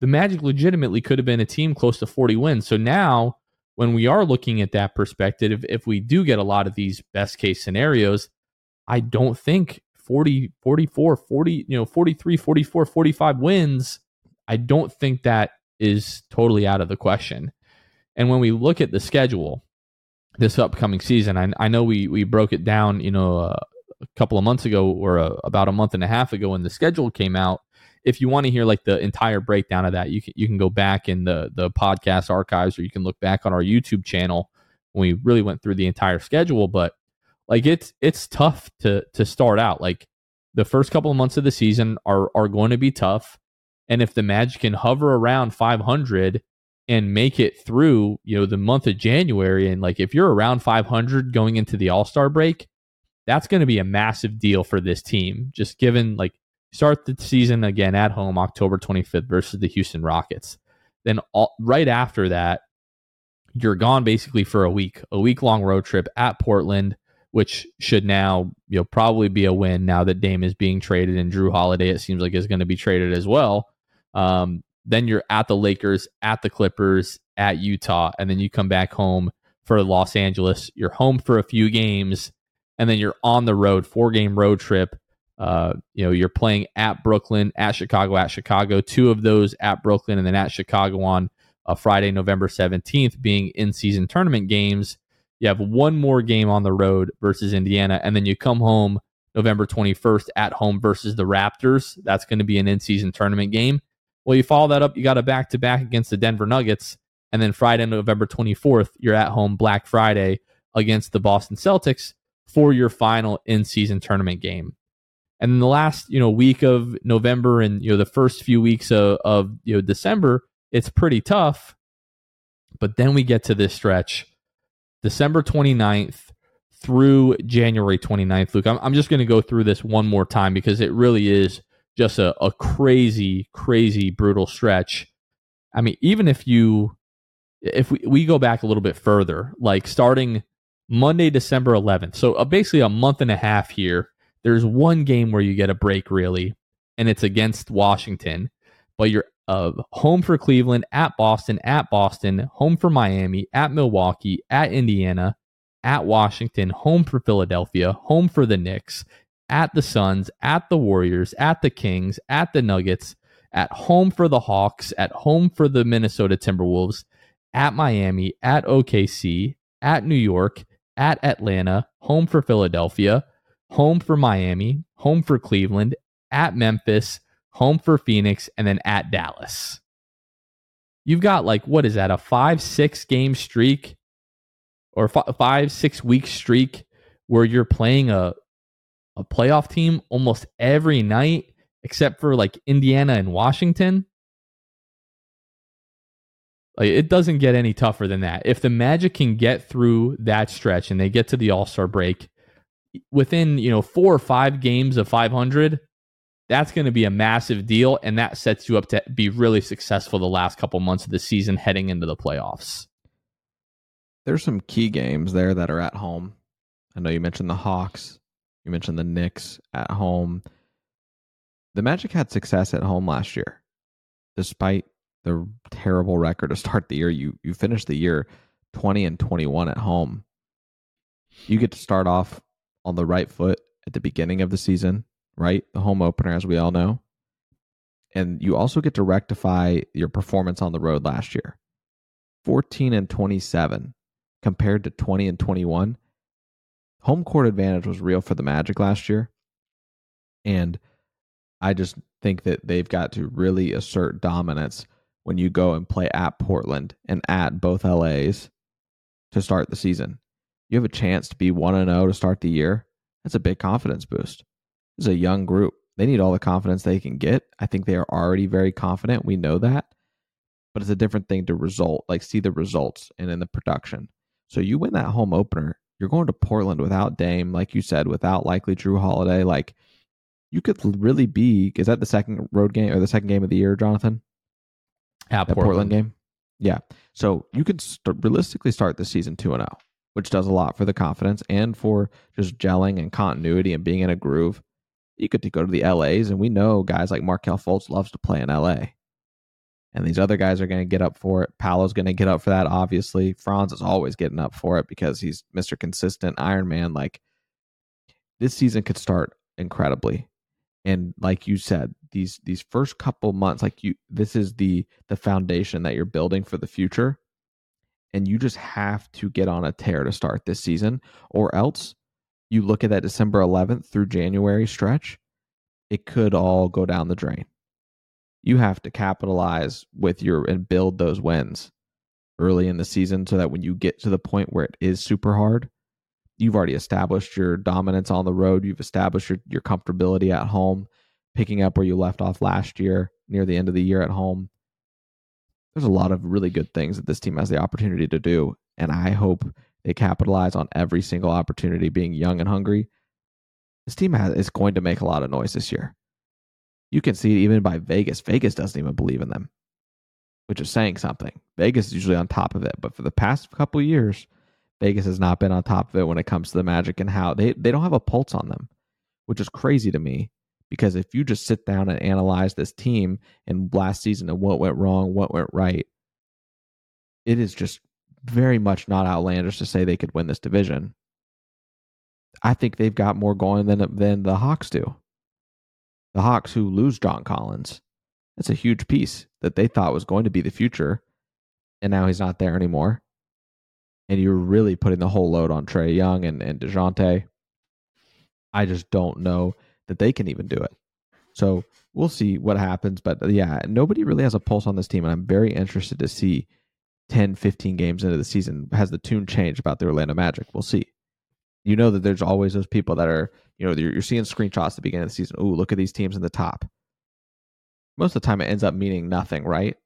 the Magic legitimately could have been a team close to 40 wins. So now, when we are looking at that perspective, if, we do get a lot of these best case scenarios, I don't think 40, 44, 40, you know, 43, 44, 45 wins, I don't think that is totally out of the question. And when we look at the schedule this upcoming season, I, I know we we broke it down, you know, uh, a couple of months ago or a, uh, about a month and a half ago when the schedule came out. If you want to hear like the entire breakdown of that, you can you can go back in the the podcast archives or you can look back on our YouTube channel when we really went through the entire schedule. But like it's it's tough to to start out. Like the first couple of months of the season are are going to be tough. And if the Magic can hover around 500 and make it through, you know, the month of January, and like if you're around 500 going into the All Star break, that's going to be a massive deal for this team. Just given like start the season again at home October 25th versus the Houston Rockets. Then all, right after that, you're gone basically for a week, a week long road trip at Portland, which should now you know probably be a win now that Dame is being traded and Jrue Holiday it seems like is going to be traded as well. Um, then you're at the Lakers, at the Clippers, at Utah, and then you come back home for Los Angeles. You're home for a few games and then you're on the road, four game road trip. Uh, you know, you're playing at Brooklyn, at Chicago, at Chicago, two of those at Brooklyn, and then at Chicago on uh, Friday, November 17th, being in season tournament games. You have one more game on the road versus Indiana, and then you come home November 21st at home versus the Raptors. That's going to be an in season tournament game. Well, you follow that up, you got a back to back against the Denver Nuggets. And then Friday, November 24th, you're at home Black Friday against the Boston Celtics for your final in-season tournament game. And in the last, you know, week of November and you know the first few weeks of, of you know December, it's pretty tough. But then we get to this stretch, December 29th through January 29th. Luke, I'm, I'm just going to go through this one more time because it really is just a, a crazy, crazy, brutal stretch. I mean, even if you, if we, we go back a little bit further, like starting Monday, December 11th. So uh, basically a month and a half here. There's one game where you get a break, really, and it's against Washington. But you're uh, home for Cleveland, at Boston, at Boston, home for Miami, at Milwaukee, at Indiana, at Washington, home for Philadelphia, home for the Knicks, at the Suns, at the Warriors, at the Kings, at the Nuggets, at home for the Hawks, at home for the Minnesota Timberwolves, at Miami, at OKC, at New York, at Atlanta, home for Philadelphia, home for Miami, home for Cleveland, at Memphis, home for Phoenix, and then at Dallas. You've got like, what is that, a five, six game streak or f- five, six week streak where you're playing a, a playoff team almost every night except for like Indiana and Washington. Like it doesn't get any tougher than that. If the Magic can get through that stretch and they get to the All Star break within you know four or five games of 500, that's going to be a massive deal. And that sets you up to be really successful the last couple months of the season heading into the playoffs. There's some key games there that are at home. I know you mentioned the Hawks, you mentioned the Knicks at home. The Magic had success at home last year, despite the terrible record to start the year. You you finished the year 20 and 21 at home. You get to start off on the right foot at the beginning of the season, right? The home opener, as we all know. And you also get to rectify your performance on the road last year 14 and 27 compared to 20 and 21. Home court advantage was real for the Magic last year. And I just think that they've got to really assert dominance when you go and play at Portland and at both LAs to start the season. You have a chance to be 1 and 0 to start the year. That's a big confidence boost. It's a young group. They need all the confidence they can get. I think they are already very confident. We know that. But it's a different thing to result, like see the results and in the production. So you win that home opener, you're going to Portland without Dame, like you said, without likely Jrue Holiday. Like you could really be. Is that the second road game or the second game of the year, Jonathan? At Portland. Portland game. Yeah. So you could st- realistically start the season 2 and 0, which does a lot for the confidence and for just gelling and continuity and being in a groove. You to go to the LAs, and we know guys like Markelle Fultz loves to play in LA. And these other guys are going to get up for it. Paolo's going to get up for that, obviously. Franz is always getting up for it because he's Mr. Consistent Iron Man. Like, this season could start incredibly and like you said these these first couple months like you this is the the foundation that you're building for the future and you just have to get on a tear to start this season or else you look at that December 11th through January stretch it could all go down the drain you have to capitalize with your and build those wins early in the season so that when you get to the point where it is super hard you've already established your dominance on the road. You've established your, your comfortability at home, picking up where you left off last year near the end of the year at home. There's a lot of really good things that this team has the opportunity to do. And I hope they capitalize on every single opportunity being young and hungry. This team has, is going to make a lot of noise this year. You can see it even by Vegas. Vegas doesn't even believe in them, which is saying something. Vegas is usually on top of it. But for the past couple years, Vegas has not been on top of it when it comes to the Magic and how they they don't have a pulse on them, which is crazy to me. Because if you just sit down and analyze this team and last season and what went wrong, what went right, it is just very much not outlandish to say they could win this division. I think they've got more going than than the Hawks do. The Hawks who lose John Collins, that's a huge piece that they thought was going to be the future, and now he's not there anymore and you're really putting the whole load on Trae Young and, and DeJounte. I just don't know that they can even do it. So we'll see what happens. But uh, yeah, nobody really has a pulse on this team. And I'm very interested to see 10, 15 games into the season. Has the tune changed about the Orlando Magic? We'll see. You know that there's always those people that are, you know, you're, you're seeing screenshots at the beginning of the season. Ooh, look at these teams in the top. Most of the time, it ends up meaning nothing, right?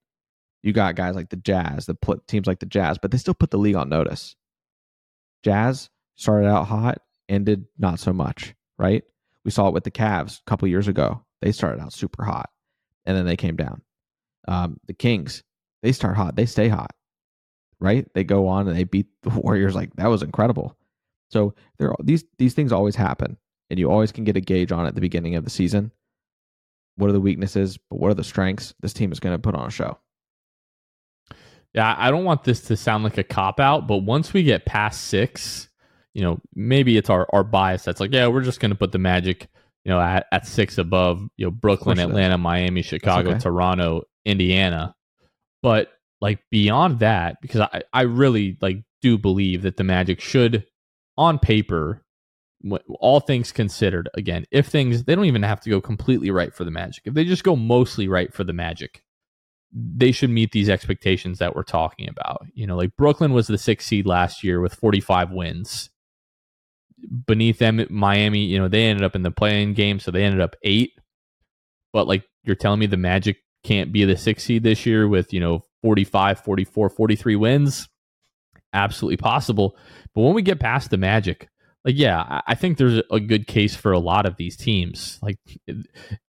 you got guys like the Jazz, the pl- teams like the Jazz, but they still put the league on notice. Jazz started out hot, ended not so much, right? We saw it with the Cavs a couple years ago. They started out super hot, and then they came down. Um, the Kings, they start hot, they stay hot, right? They go on and they beat the Warriors. Like that was incredible. So there, these these things always happen, and you always can get a gauge on at the beginning of the season. What are the weaknesses? But what are the strengths? This team is going to put on a show. Yeah, I don't want this to sound like a cop out, but once we get past six, you know, maybe it's our, our bias that's like, yeah, we're just going to put the Magic, you know, at, at six above, you know, Brooklyn, course it is. Atlanta, Miami, Chicago, okay. Toronto, Indiana. But like beyond that, because I, I really like do believe that the Magic should, on paper, all things considered, again, if things they don't even have to go completely right for the Magic, if they just go mostly right for the Magic, they should meet these expectations that we're talking about. You know, like Brooklyn was the sixth seed last year with 45 wins. Beneath them, Miami, you know, they ended up in the playing game, so they ended up eight. But like you're telling me the Magic can't be the sixth seed this year with, you know, 45, 44, 43 wins? Absolutely possible. But when we get past the Magic, like yeah, I think there's a good case for a lot of these teams. Like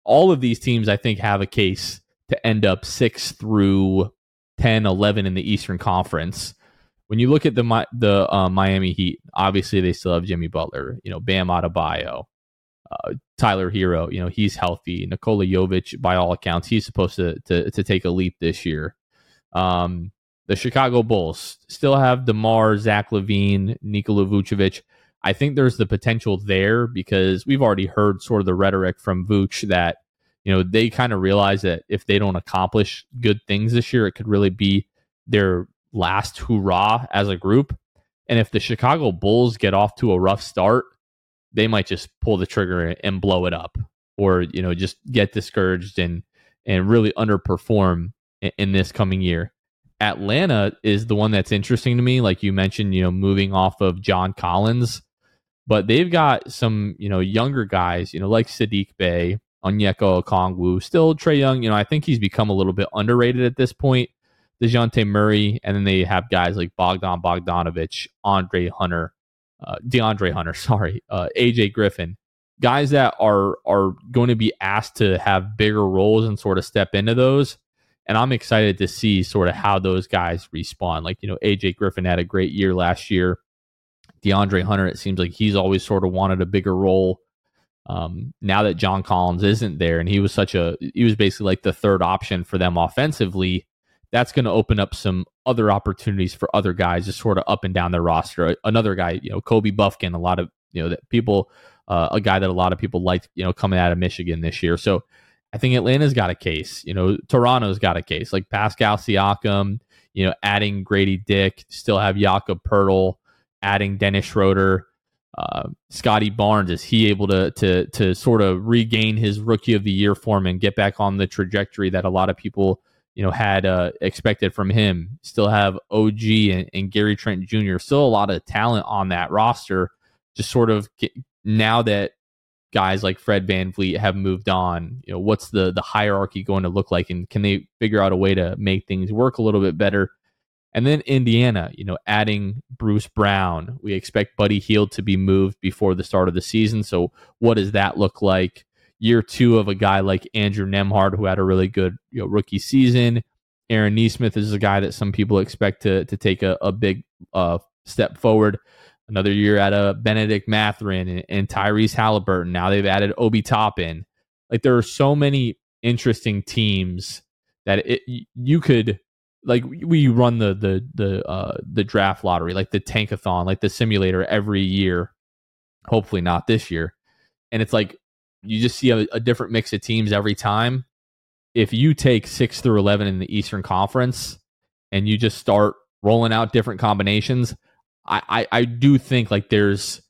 all of these teams, I think have a case to end up six through 10, 11 in the Eastern Conference. When you look at the the uh, Miami Heat, obviously they still have Jimmy Butler, you know, Bam Adebayo, uh, Tyler Herro. you know, he's healthy. Nikola Jovic, by all accounts, he's supposed to to, to take a leap this year. Um, the Chicago Bulls still have DeMar, Zach LaVine, Nikola Vucevic. I think there's the potential there because we've already heard sort of the rhetoric from Vooch that you know they kind of realize that if they don't accomplish good things this year, it could really be their last hurrah as a group. And if the Chicago Bulls get off to a rough start, they might just pull the trigger and blow it up, or you know just get discouraged and and really underperform in, in this coming year. Atlanta is the one that's interesting to me. Like you mentioned, you know, moving off of John Collins but they've got some, you know, younger guys, you know, like Sadiq Bey, Onyeka Okongwu, still Trae Young. You know, I think he's become a little bit underrated at this point. Dejounte Murray, and then they have guys like Bogdan Bogdanovich, Andre Hunter, uh, DeAndre Hunter, sorry, uh, AJ Griffin, guys that are are going to be asked to have bigger roles and sort of step into those. And I'm excited to see sort of how those guys respond. Like you know, AJ Griffin had a great year last year. DeAndre Hunter, it seems like he's always sort of wanted a bigger role. Um, now that John Collins isn't there, and he was such a, he was basically like the third option for them offensively. That's going to open up some other opportunities for other guys just sort of up and down their roster. Another guy, you know, Kobe Bufkin, a lot of, you know, that people, uh, a guy that a lot of people liked, you know, coming out of Michigan this year. So I think Atlanta's got a case. You know, Toronto's got a case. Like Pascal Siakam, you know, adding Grady Dick, still have Jakob Poeltl adding Dennis Schroeder, uh, Scottie Barnes, is he able to to to sort of regain his rookie of the year form and get back on the trajectory that a lot of people you know had uh, expected from him? Still have OG and, and, Gary Trent Jr. Still a lot of talent on that roster. Just sort of get, now that guys like Fred Van VanVleet have moved on, you know, what's the the hierarchy going to look like, and can they figure out a way to make things work a little bit better? And then Indiana, you know, adding Bruce Brown. We expect Buddy Hield to be moved before the start of the season. So, what does that look like? Year two of a guy like Andrew Nembhard, who had a really good you know, rookie season. Aaron Nesmith is a guy that some people expect to to take a, a big uh, step forward. Another year at a Bennedict Mathurin and, and Tyrese Halliburton. Now they've added Obi Toppin. Like there are so many interesting teams that it, you could like we run the the the uh the draft lottery like the tankathon like the simulator every year hopefully not this year and it's like you just see a, a, different mix of teams every time if you take 6 through 11 in the eastern conference and you just start rolling out different combinations i i, I do think like there's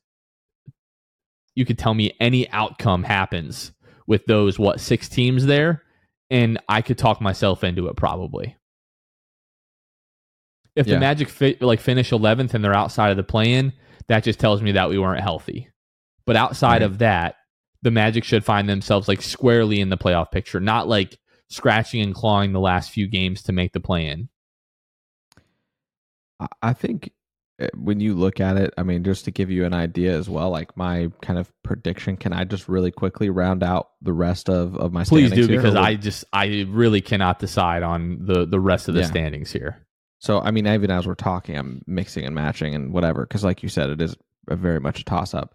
you could tell me any outcome happens with those what six teams there and i could talk myself into it probably if yeah. the Magic fi- like finish 11th and they're outside of the play-in, that just tells me that we weren't healthy. But outside right. of that, the Magic should find themselves like squarely in the playoff picture, not like scratching and clawing the last few games to make the play-in. I think eh, when you look at it, I mean, just to give you an idea as well, like my kind of prediction, can I just really quickly round out the rest of, of my Please do, because I just, I really cannot decide on the, the rest of the yeah. standings here. So I mean, even as we're talking, I'm mixing and matching and whatever. Because like you said, it is very much a toss up.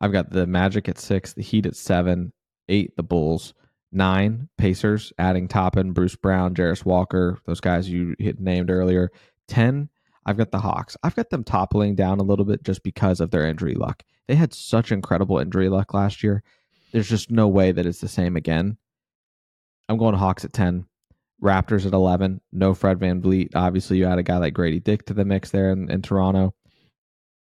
I've got the Magic at six, the Heat at seven, eight the Bulls, nine Pacers, adding Toppin, Bruce Brown, Jarace Walker, those guys you hit named earlier. Ten, I've got the Hawks. I've got them toppling down a little bit just because of their injury luck. They had such incredible injury luck last year. There's just no way that it's the same again. I'm going Hawks at ten. Raptors at 11. No Fred Van VanVleet. Obviously, you add a guy like Grady Dick to the mix there in, in Toronto.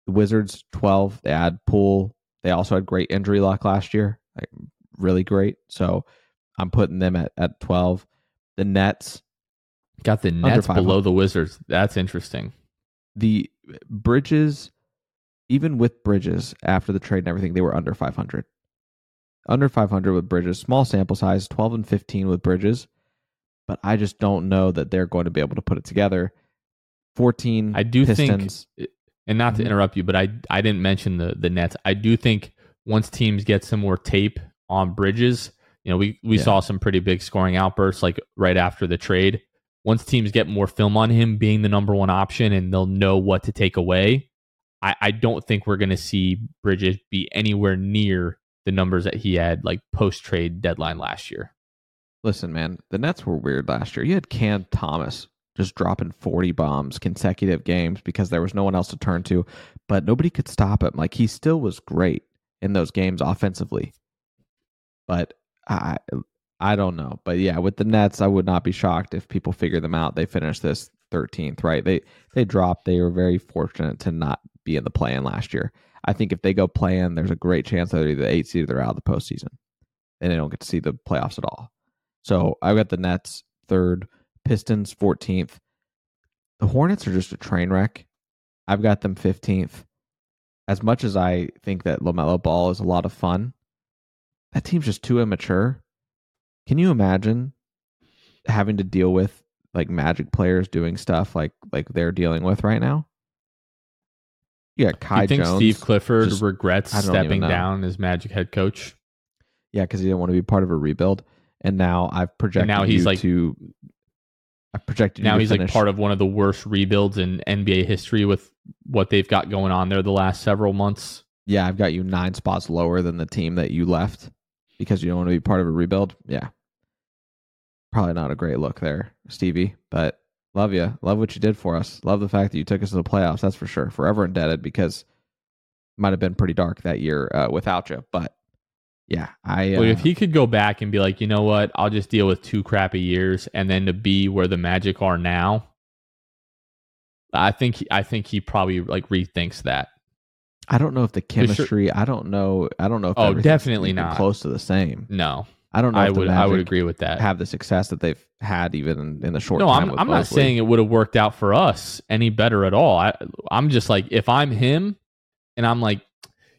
The Wizards, 12. They add Poole. They also had great injury luck last year. Like, really great. So I'm putting them at, at 12. The Nets. Got the Nets below the Wizards. That's interesting. The Bridges, even with Bridges after the trade and everything, they were under 500. Under 500 with Bridges. Small sample size, 12 and 15 with Bridges but I just don't know that they're going to be able to put it together. 14 I do Pistons. think And not to Mhm. interrupt you, but I I didn't mention the the Nets. I do think once teams get some more tape on Bridges, you know, we we Yeah. saw some pretty big scoring outbursts like right after the trade. Once teams get more film on him being the number one option and they'll know what to take away, I, I don't think we're going to see Bridges be anywhere near the numbers that he had like post trade deadline last year. Listen, man, the Nets were weird last year. You had Cam Thomas just dropping 40 bombs consecutive games because there was no one else to turn to, but nobody could stop him. Like he still was great in those games offensively. But I I don't know. But yeah, with the Nets, I would not be shocked if people figure them out. They finished this 13th, right? They they dropped. They were very fortunate to not be in the play in last year. I think if they go play in, there's a great chance that they're either the eight seed or they're out of the postseason. And they don't get to see the playoffs at all. So I've got the Nets third, Pistons 14th. The Hornets are just a train wreck. I've got them 15th. As much as I think that LaMelo Ball is a lot of fun, that team's just too immature. Can you imagine having to deal with like magic players doing stuff like like they're dealing with right now? Yeah, Kai you think Jones. Steve Clifford just- regrets I don't even stepping down as Magic head coach? Yeah, because he didn't want to be part of a rebuild, and now I've projected now he's like- to. I projected Now he's like part of one of the worst rebuilds in NBA history with what they've got going on there the last several months. Yeah, I've got you nine spots lower than the team that you left because you don't want to be part of a rebuild. Yeah, probably not a great look there, Stevie. But love you, love what you did for us. Love the fact that you took us to the playoffs. That's for sure. Forever indebted because it might have been pretty dark that year uh, without you. But yeah, I uh, Like if he could go back and be like, you know what, I'll just deal with two crappy years and then to be where the Magic are now, I think he, I think he probably like rethinks that. I don't know if the sure- chemistry. I don't know. I don't know if Oh, definitely not. close to the same. No, I don't know. I would I would agree with that. Have the success that they've had even in, in the short no. I'm I'm not saying it would have worked out for us any better at all. I I'm just like if I'm him and I'm like,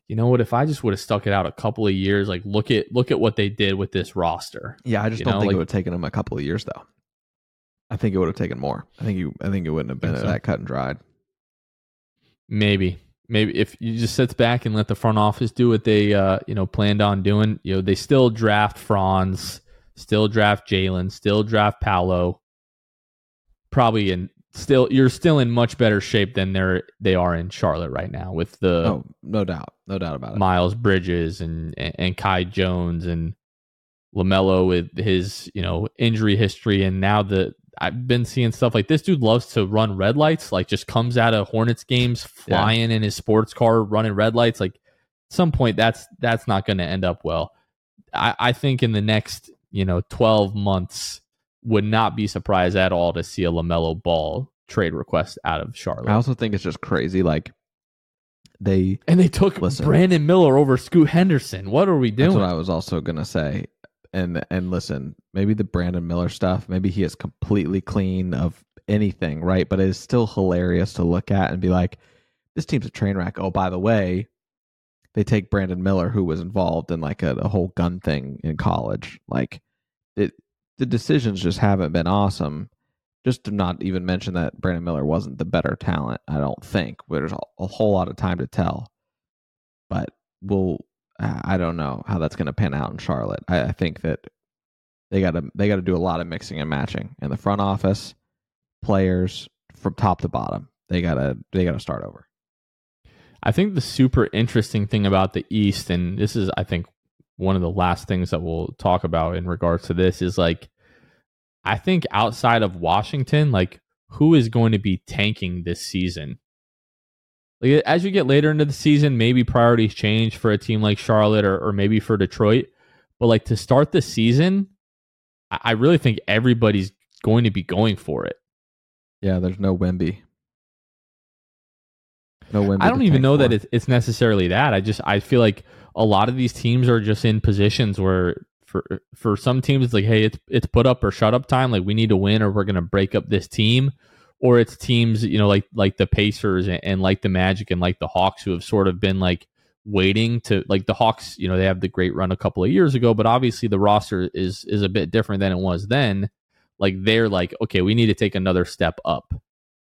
you know what, if I just would have stuck it out a couple of years, like look at look at what they did with this roster. Yeah, I just you don't know, think like- it would have taken them a couple of years though. I think it would have taken more. I think you. I think it wouldn't have been so? that cut and dried. Maybe. Maybe if you just sit back and let the front office do what they uh, you know planned on doing, you know, they still draft Franz, still draft Jalen, still draft Paolo. Probably in still you're still in much better shape than they're they are in Charlotte right now with the oh, no doubt, no doubt about it. Miles Bridges and, and and Kai Jones and Lamelo with his you know injury history and now the I've been seeing stuff like this dude loves to run red lights like just comes out of Hornets games Yeah. flying in his sports car running red lights like some point that's that's not going to end up well I, I think in the next you know 12 months would not be surprised at all to see a Lamelo Ball trade request out of Charlotte I also think it's just crazy. Like they. and they took Listen. Brandon Miller over Scoot Henderson what are we doing That's what I was also gonna say. And and listen, maybe the Brandon Miller stuff. Maybe he is completely clean of anything, right? But it is still hilarious to look at and be like, this team's a train wreck. Oh, by the way, they take Brandon Miller, who was involved in like a, a whole gun thing in college. Like it, the decisions just haven't been awesome. Just to not even mention that Brandon Miller wasn't the better talent, I don't think. There's a, whole lot of time to tell. But we'll I don't know how that's going to pan out in Charlotte. I, I think that they got to they got to do a lot of mixing and matching in the front office, players from top to bottom. They gotta they gotta start over. I think the super interesting thing about the East, and this is, I think, one of the last things that we'll talk about in regards to this is like, I think outside of Washington, like, who is going to be tanking this season? Like, as you get later into the season, maybe priorities change for a team like Charlotte or, or maybe for Detroit. But like to start the season, I, I really think everybody's going to be going for it. Yeah, there's no Wemby. No Wemby. I don't even know for. that it's, it's necessarily that. I just I feel like a lot of these teams are just in positions where for for some teams it's like, hey, it's it's put up or shut up time. Like we need to win or we're gonna break up this team. Or it's teams, you know, like like the Pacers and, and like the Magic and like the Hawks who have sort of been like waiting to like the Hawks, you know, they have the great run a couple of years ago, but obviously the roster is is a bit different than it was then. Like they're like, okay, we need to take another step up.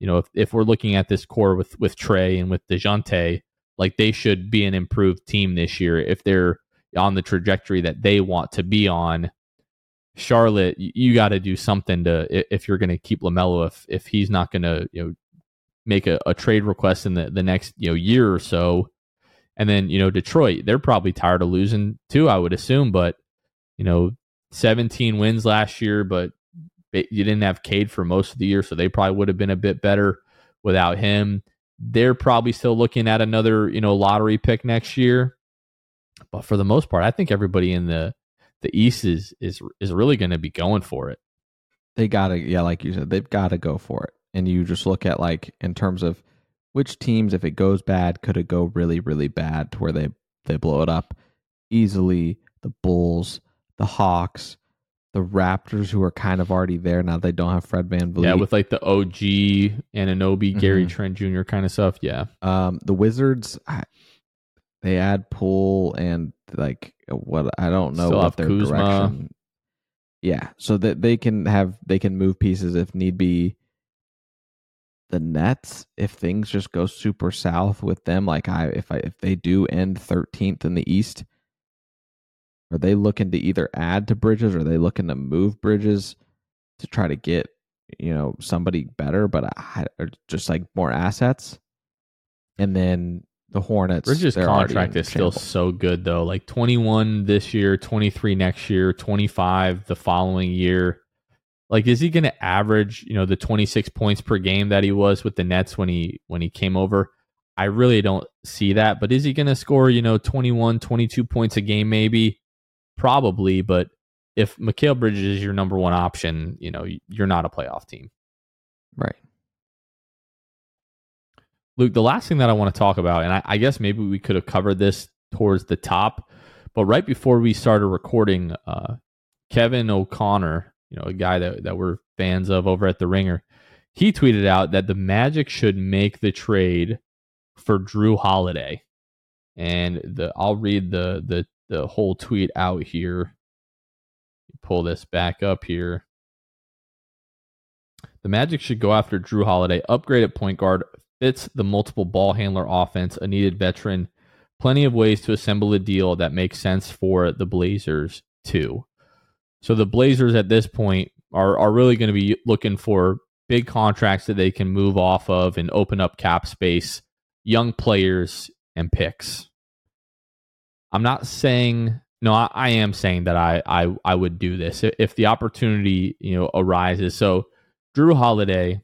You know, if, if we're looking at this core with with Trae and with Dejounte, like they should be an improved team this year if they're on the trajectory that they want to be on. Charlotte, you got to do something to if you're going to keep Lamelo if if he's not going to you know make a, a trade request in the the next you know year or so. And then you know Detroit, they're probably tired of losing too, I would assume. But you know, 17 wins last year, but you didn't have Cade for most of the year, so they probably would have been a bit better without him. They're probably still looking at another, you know, lottery pick next year. But for the most part, I think everybody in the the East is is is really going to be going for it. They got to yeah, like you said, they've got to go for it. And you just look at like in terms of which teams if it goes bad could it go really really bad to where they they blow it up easily the Bulls, the Hawks, the Raptors, who are kind of already there now. They don't have Fred Van VanVleet. Yeah, with like the OG Anunoby, mm-hmm. Gary Trent Jr. kind of stuff. Yeah. Um, the Wizards, they add Poole and like what I don't know Still what their Kuzma. direction. Yeah, so that they can have they can move pieces if need be. The Nets, if things just go super south with them, like I if I if they do end thirteenth in the East, are they looking to either add to Bridges or are they looking to move Bridges to try to get, you know, somebody better, but I, just like more assets? And then the Hornets. Bridges' contract is still so good though. Like 21 this year, 23 next year, 25 the following year. Like, is he going to average, you know, the 26 points per game that he was with the Nets when he when he came over? I really don't see that. But is he going to score, you know, 21, 22 points a game maybe? Probably, but if Mikal Bridges is your number one option, you know, you're not a playoff team. Right. Luke, the last thing that I want to talk about, and I, I, guess maybe we could have covered this towards the top, but right before we started recording, uh, Kevin O'Connor, you know, a guy that, that we're fans of over at the Ringer, he tweeted out that the Magic should make the trade for Jrue Holiday. And the I'll read the the the whole tweet out here. Pull this back up here. The Magic should go after Jrue Holiday, upgrade at point guard, fits the multiple ball handler offense, a needed veteran. Plenty of ways to assemble a deal that makes sense for the Blazers too. So the Blazers at this point are are really going to be looking for big contracts that they can move off of and open up cap space, young players and picks. I'm not saying no, I, I, am saying that I, I I would do this if, the opportunity you know arises. So Jrue Holiday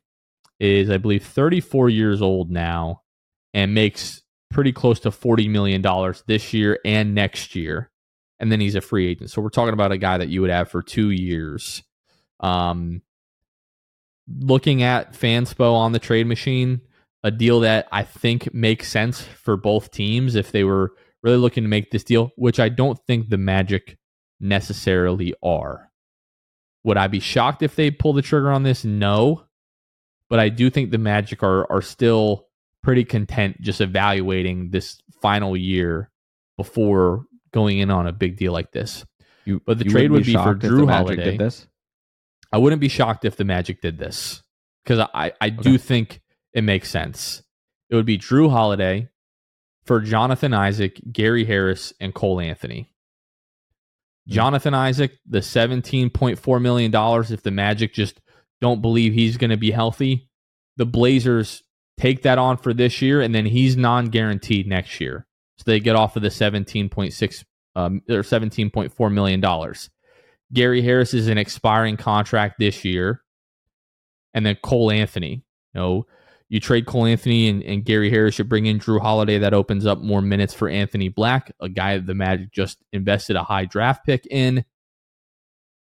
is I believe 34 years old now and makes pretty close to 40 million dollars this year and next year, and then he's a free agent. So we're talking about a guy that you would have for two years. Um, looking at Fanspo on the trade machine, a deal that I think makes sense for both teams if they were really looking to make this deal, which I don't think the Magic necessarily are. Would I be shocked if they pull the trigger on this? No. But I do think the Magic are are still pretty content just evaluating this final year before going in on a big deal like this. You, but the trade would be, be for Jrue Holiday. this? I wouldn't be shocked if the Magic did this because I, I okay. do think it makes sense. It would be Jrue Holiday, for Jonathan Isaac, Gary Harris, and Cole Anthony. Jonathan Isaac, the $17.4 million, if the Magic just don't believe he's going to be healthy, the Blazers take that on for this year, and then he's non guaranteed next year. So they get off of the 17.6 um, or $17.4 million. Gary Harris is an expiring contract this year. And then Cole Anthony, you know, you trade Cole Anthony and, and Gary Harris. You bring in Jrue Holiday. That opens up more minutes for Anthony Black, a guy the Magic just invested a high draft pick in.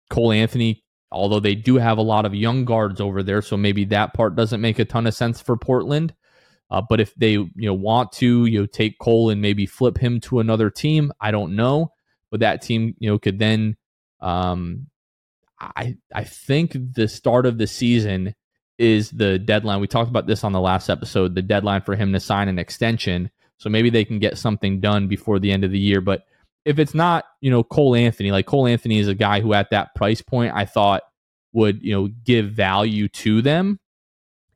Cole Anthony, although they do have a lot of young guards over there, so maybe that part doesn't make a ton of sense for Portland. Uh, but if they you know want to you know take Cole and maybe flip him to another team, I don't know. But that team you know could then um, I I think the start of the season is the deadline. We talked about this on the last episode, the deadline for him to sign an extension. So maybe they can get something done before the end of the year. But if it's not, you know, Cole Anthony, like Cole Anthony is a guy who at that price point I thought would, you know, give value to them.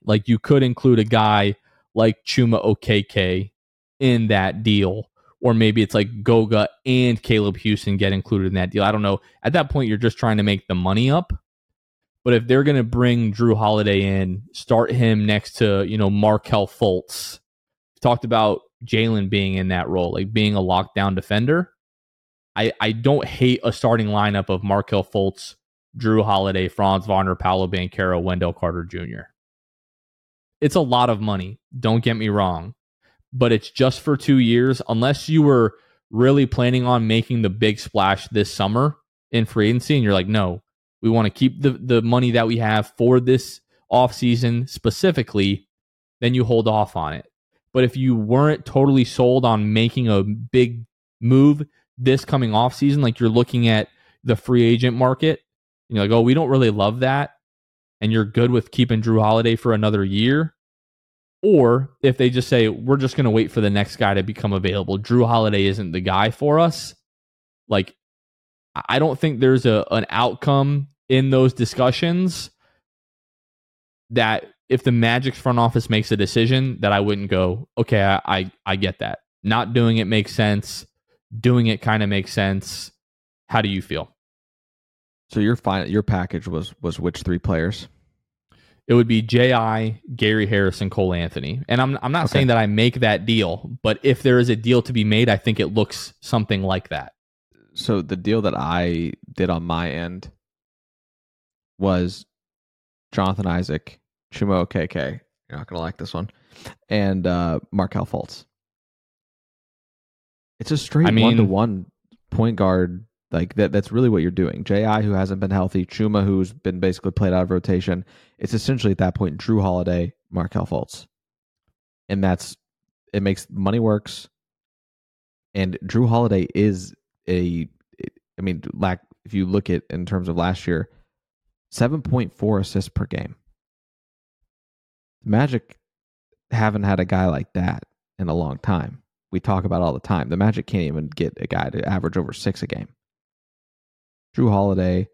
Like you could include a guy like Chuma Okeke in that deal. Or maybe it's like Goga and Caleb Houstan get included in that deal. I don't know. At that point, you're just trying to make the money up. But if they're going to bring Jrue Holiday in, start him next to, you know, Markelle Fultz, talked about Jalen being in that role, like being a lockdown defender. I, I don't hate a starting lineup of Markelle Fultz, Jrue Holiday, Franz Wagner, Paolo Banchero, Wendell Carter Jr. It's a lot of money. Don't get me wrong, but it's just for two years. Unless you were really planning on making the big splash this summer in free agency, and you're like, no, we want to keep the, the money that we have for this offseason specifically, then you hold off on it. But if you weren't totally sold on making a big move this coming offseason, like you're looking at the free agent market, you're like, oh, we don't really love that. And you're good with keeping Jrue Holiday for another year. Or if they just say, we're just going to wait for the next guy to become available, Jrue Holiday isn't the guy for us. Like, I don't think there's a an outcome in those discussions that if the Magic's front office makes a decision that I wouldn't go, okay, I I, I get that. Not doing it makes sense. Doing it kind of makes sense. How do you feel? So your final your package was was which three players? It would be J.I., Gary Harris, and Cole Anthony. And I'm I'm not okay. saying that I make that deal, but if there is a deal to be made, I think it looks something like that so the deal that I did on my end was Jonathan Isaac, Chuma Okeke. You're not gonna like this one, and uh, Markelle Fultz. It's a straight one to one point guard. Like that. That's really what you're doing. Ji who hasn't been healthy, Chuma who's been basically played out of rotation. It's essentially at that point Jrue Holiday, Markelle Fultz, and that's it. Makes money works. And Jrue Holiday is a, I mean, lack. if you look at in terms of last year, seven point four assists per game. The Magic haven't had a guy like that in a long time. We talk about all the time. The Magic can't even get a guy to average over six a game. Jrue Holiday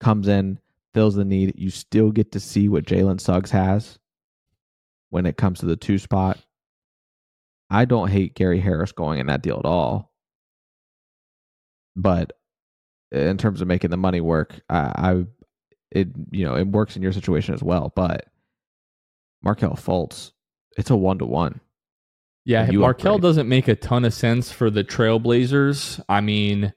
comes in, fills the need. You still get to see what Jalen Suggs has when it comes to the two spot. I don't hate Gary Harris going in that deal at all. But in terms of making the money work, I it you know it works in your situation as well. But Markelle Fultz, it's a one to one. Yeah, Markelle upgrade. doesn't make a ton of sense for the Trailblazers. I mean,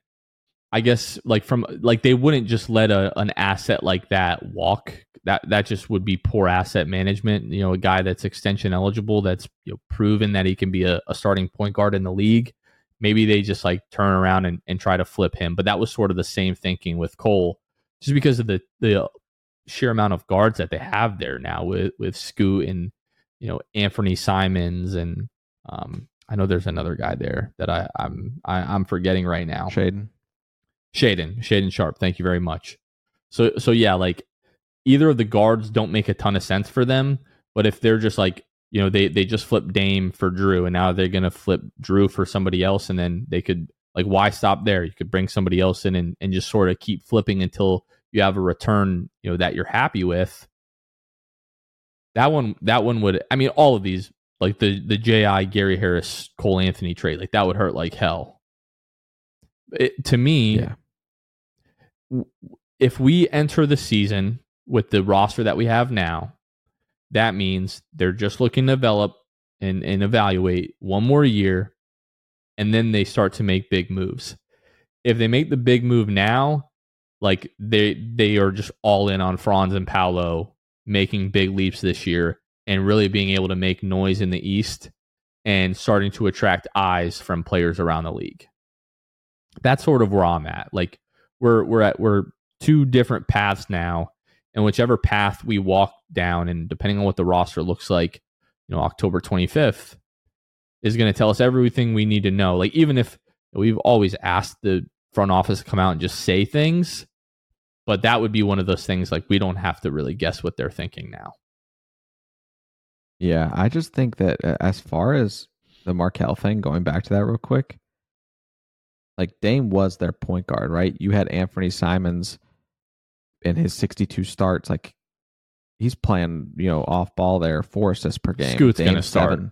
I guess like from like they wouldn't just let a an asset like that walk. That that just would be poor asset management. You know, a guy that's extension eligible, that's you know, proven that he can be a, a starting point guard in the league maybe they just like turn around and, and try to flip him. But that was sort of the same thinking with Cole, just because of the the sheer amount of guards that they have there now with with Scoot and you know Anfernee Simons and um, I know there's another guy there that I I'm I, am i am forgetting right now. Shaedon, Shaedon, Shaedon Sharpe. Thank you very much. So so yeah, like either of the guards don't make a ton of sense for them, but if they're just like you know they they just flipped Dame for Jrue and now they're gonna flip Jrue for somebody else, and then they could like why stop there? You could bring somebody else in and, and just sort of keep flipping until you have a return you know that you're happy with. That one that one would I mean all of these like the the Ji Gary Harris Cole Anthony trade like that would hurt like hell. It, to me, yeah. if we enter the season with the roster that we have now, that means they're just looking to develop and, and evaluate one more year, and then they start to make big moves. If they make the big move now, like they they are just all in on Franz and Paolo making big leaps this year and really being able to make noise in the East and starting to attract eyes from players around the league. That's sort of where I'm at. Like we're we're at we're two different paths now and whichever path we walk down, and depending on what the roster looks like, you know, October 25th is going to tell us everything we need to know. Like, even if we've always asked the front office to come out and just say things, but that would be one of those things like we don't have to really guess what they're thinking now. Yeah, I just think that uh, as far as the Markelle thing, going back to that real quick, like Dame was their point guard, right? You had Anfernee Simons in his 62 starts, like he's playing, you know, off ball there, four assists per game. Scoot's Dame gonna start. seven.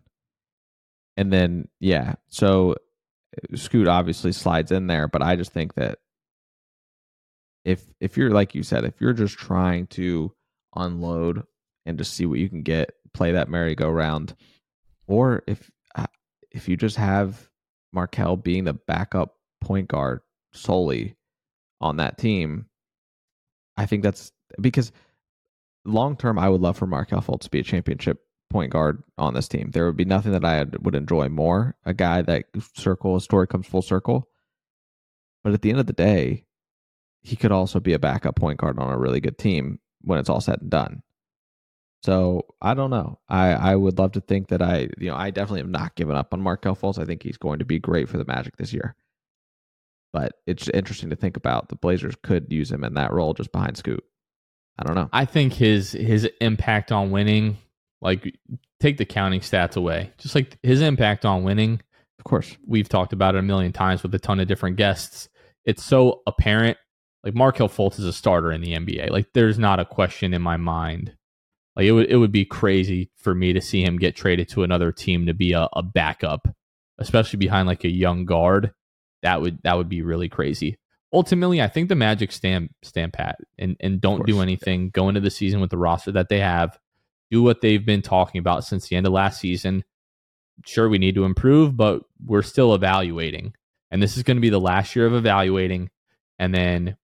And then yeah, so uh, Scoot obviously slides in there, but I just think that if if you're like you said, if you're just trying to unload and just see what you can get, play that merry-go-round, or if uh, if you just have Markelle being the backup point guard solely on that team, I think that's because long term, I would love for Markelle Fultz to be a championship point guard on this team. There would be nothing that I would enjoy more. A guy that circle a story comes full circle. But at the end of the day, he could also be a backup point guard on a really good team when it's all said and done. So I don't know. I, I would love to think that I, you know, I definitely have not given up on Markelle Fultz. I think he's going to be great for the Magic this year. But it's interesting to think about. The Blazers could use him in that role just behind Scoot. I don't know. I think his his impact on winning, like take the counting stats away, just like his impact on winning. Of course. We've talked about it a million times with a ton of different guests. It's so apparent. Like Markelle Fultz is a starter in the NBA. Like there's not a question in my mind. Like it would it would be crazy for me to see him get traded to another team to be a, a backup, especially behind like a young guard. That would that would be really crazy ultimately, I think the Magic stand stand pat and and don't do anything. Go into the season with the roster that they have. Do what they've been talking about since the end of last season. Sure, we need to improve, but we're still evaluating, and this is going to be the last year of evaluating. And then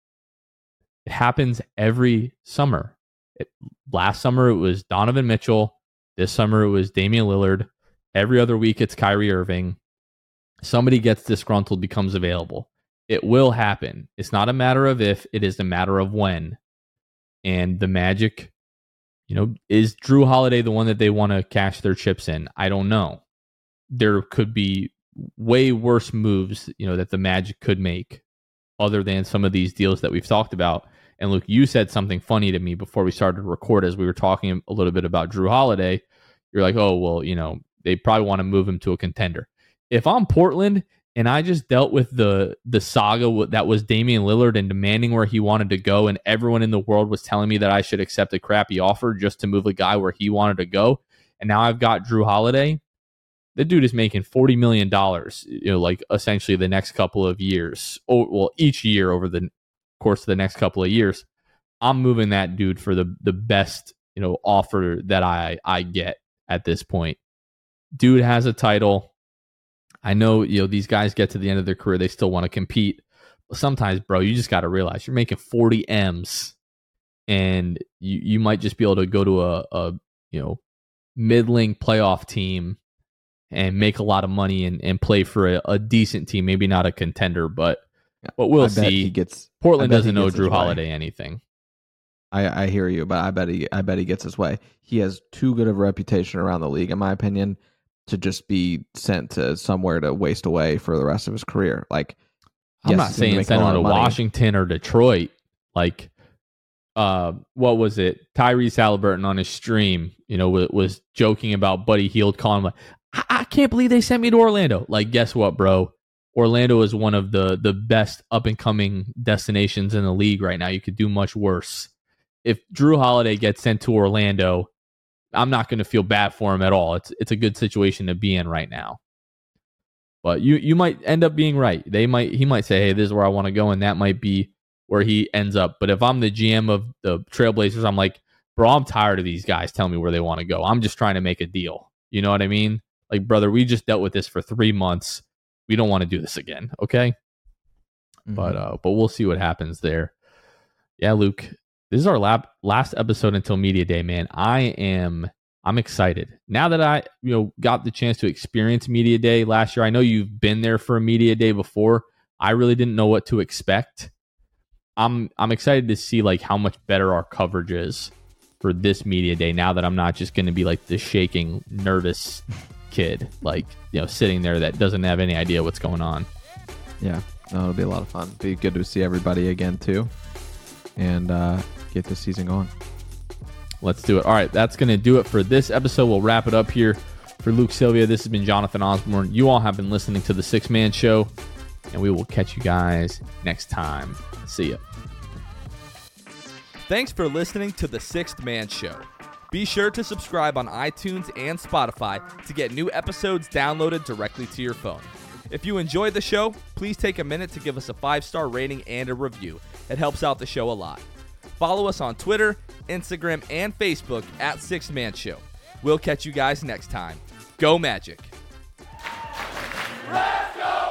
it happens every summer. It, last summer it was Donovan Mitchell. This summer it was Damian Lillard. Every other week it's Kyrie Irving. Somebody gets disgruntled, becomes available it will happen. It's not a matter of if, it is a matter of when. And the Magic, you know, is Jrue Holiday the one that they want to cash their chips in? I don't know. There could be way worse moves, you know, that the Magic could make other than some of these deals that we've talked about. And Luke, you said something funny to me before we started to record as we were talking a little bit about Jrue Holiday. You're like, oh, well, you know, they probably want to move him to a contender. If I'm Portland and I just dealt with the the saga that was Damian Lillard and demanding where he wanted to go, and everyone in the world was telling me that I should accept a crappy offer just to move a guy where he wanted to go. And now I've got Jrue Holiday. The dude is making forty million dollars, you know, like essentially the next couple of years, or well, each year over the course of the next couple of years. I'm moving that dude for the the best, you know, offer that I I get at this point. Dude has a title I know, you know, these guys get to the end of their career, they still want to compete. Sometimes, bro, you just got to realize you're making 40 M's and you, you might just be able to go to a, a you know, middling playoff team and make a lot of money and, and play for a, a decent team, maybe not a contender, but but we'll see. He gets Portland doesn't know Jrue Holiday anything. I, I hear you, but I bet he I bet he gets his way. He has too good of a reputation around the league, in my opinion, to just be sent to somewhere to waste away for the rest of his career. Like, I'm yes, not saying send him to Washington or Detroit. Like, uh, what was it? Tyrese Haliburton on his stream, you know, was, was joking about Buddy Hield calling him like, I-, I can't believe they sent me to Orlando. Like, guess what, bro? Orlando is one of the the best up and coming destinations in the league right now. You could do much worse. If Jrue Holiday gets sent to Orlando, I'm not going to feel bad for him at all. It's it's a good situation to be in right now. But you you might end up being right. They might he might say, "Hey, this is where I want to go," and that might be where he ends up. But if I'm the GM of the Trailblazers, I'm like, bro, I'm tired of these guys telling me where they want to go. I'm just trying to make a deal. You know what I mean? Like, brother, we just dealt with this for three months. We don't want to do this again. Okay. Mm-hmm. But uh, but we'll see what happens there. Yeah, Luke, this is our lab, last episode until media day, man. I am I'm excited. Now that I, you know, got the chance to experience media day last year. I know you've been there for a media day before. I really didn't know what to expect. I'm I'm excited to see like how much better our coverage is for this media day now that I'm not just going to be like the shaking nervous kid like, you know, sitting there that doesn't have any idea what's going on. Yeah. No, it'll be a lot of fun. Be good to see everybody again too. And uh get this season going. Let's do it. All right, that's going to do it for this episode. We'll wrap it up here. For Luke Sylvia, this has been Jonathan Osborne. You all have been listening to the Sixth Man Show, and we will catch you guys next time. See ya. Thanks for listening to The Sixth Man Show. Be sure to subscribe on iTunes and Spotify to get new episodes downloaded directly to your phone. If you enjoyed the show, please take a minute to give us a five star rating and a review. It helps out the show a lot. Follow us on Twitter, Instagram, and Facebook at Sixth Man Show. We'll catch you guys next time. Go Magic! Let's go!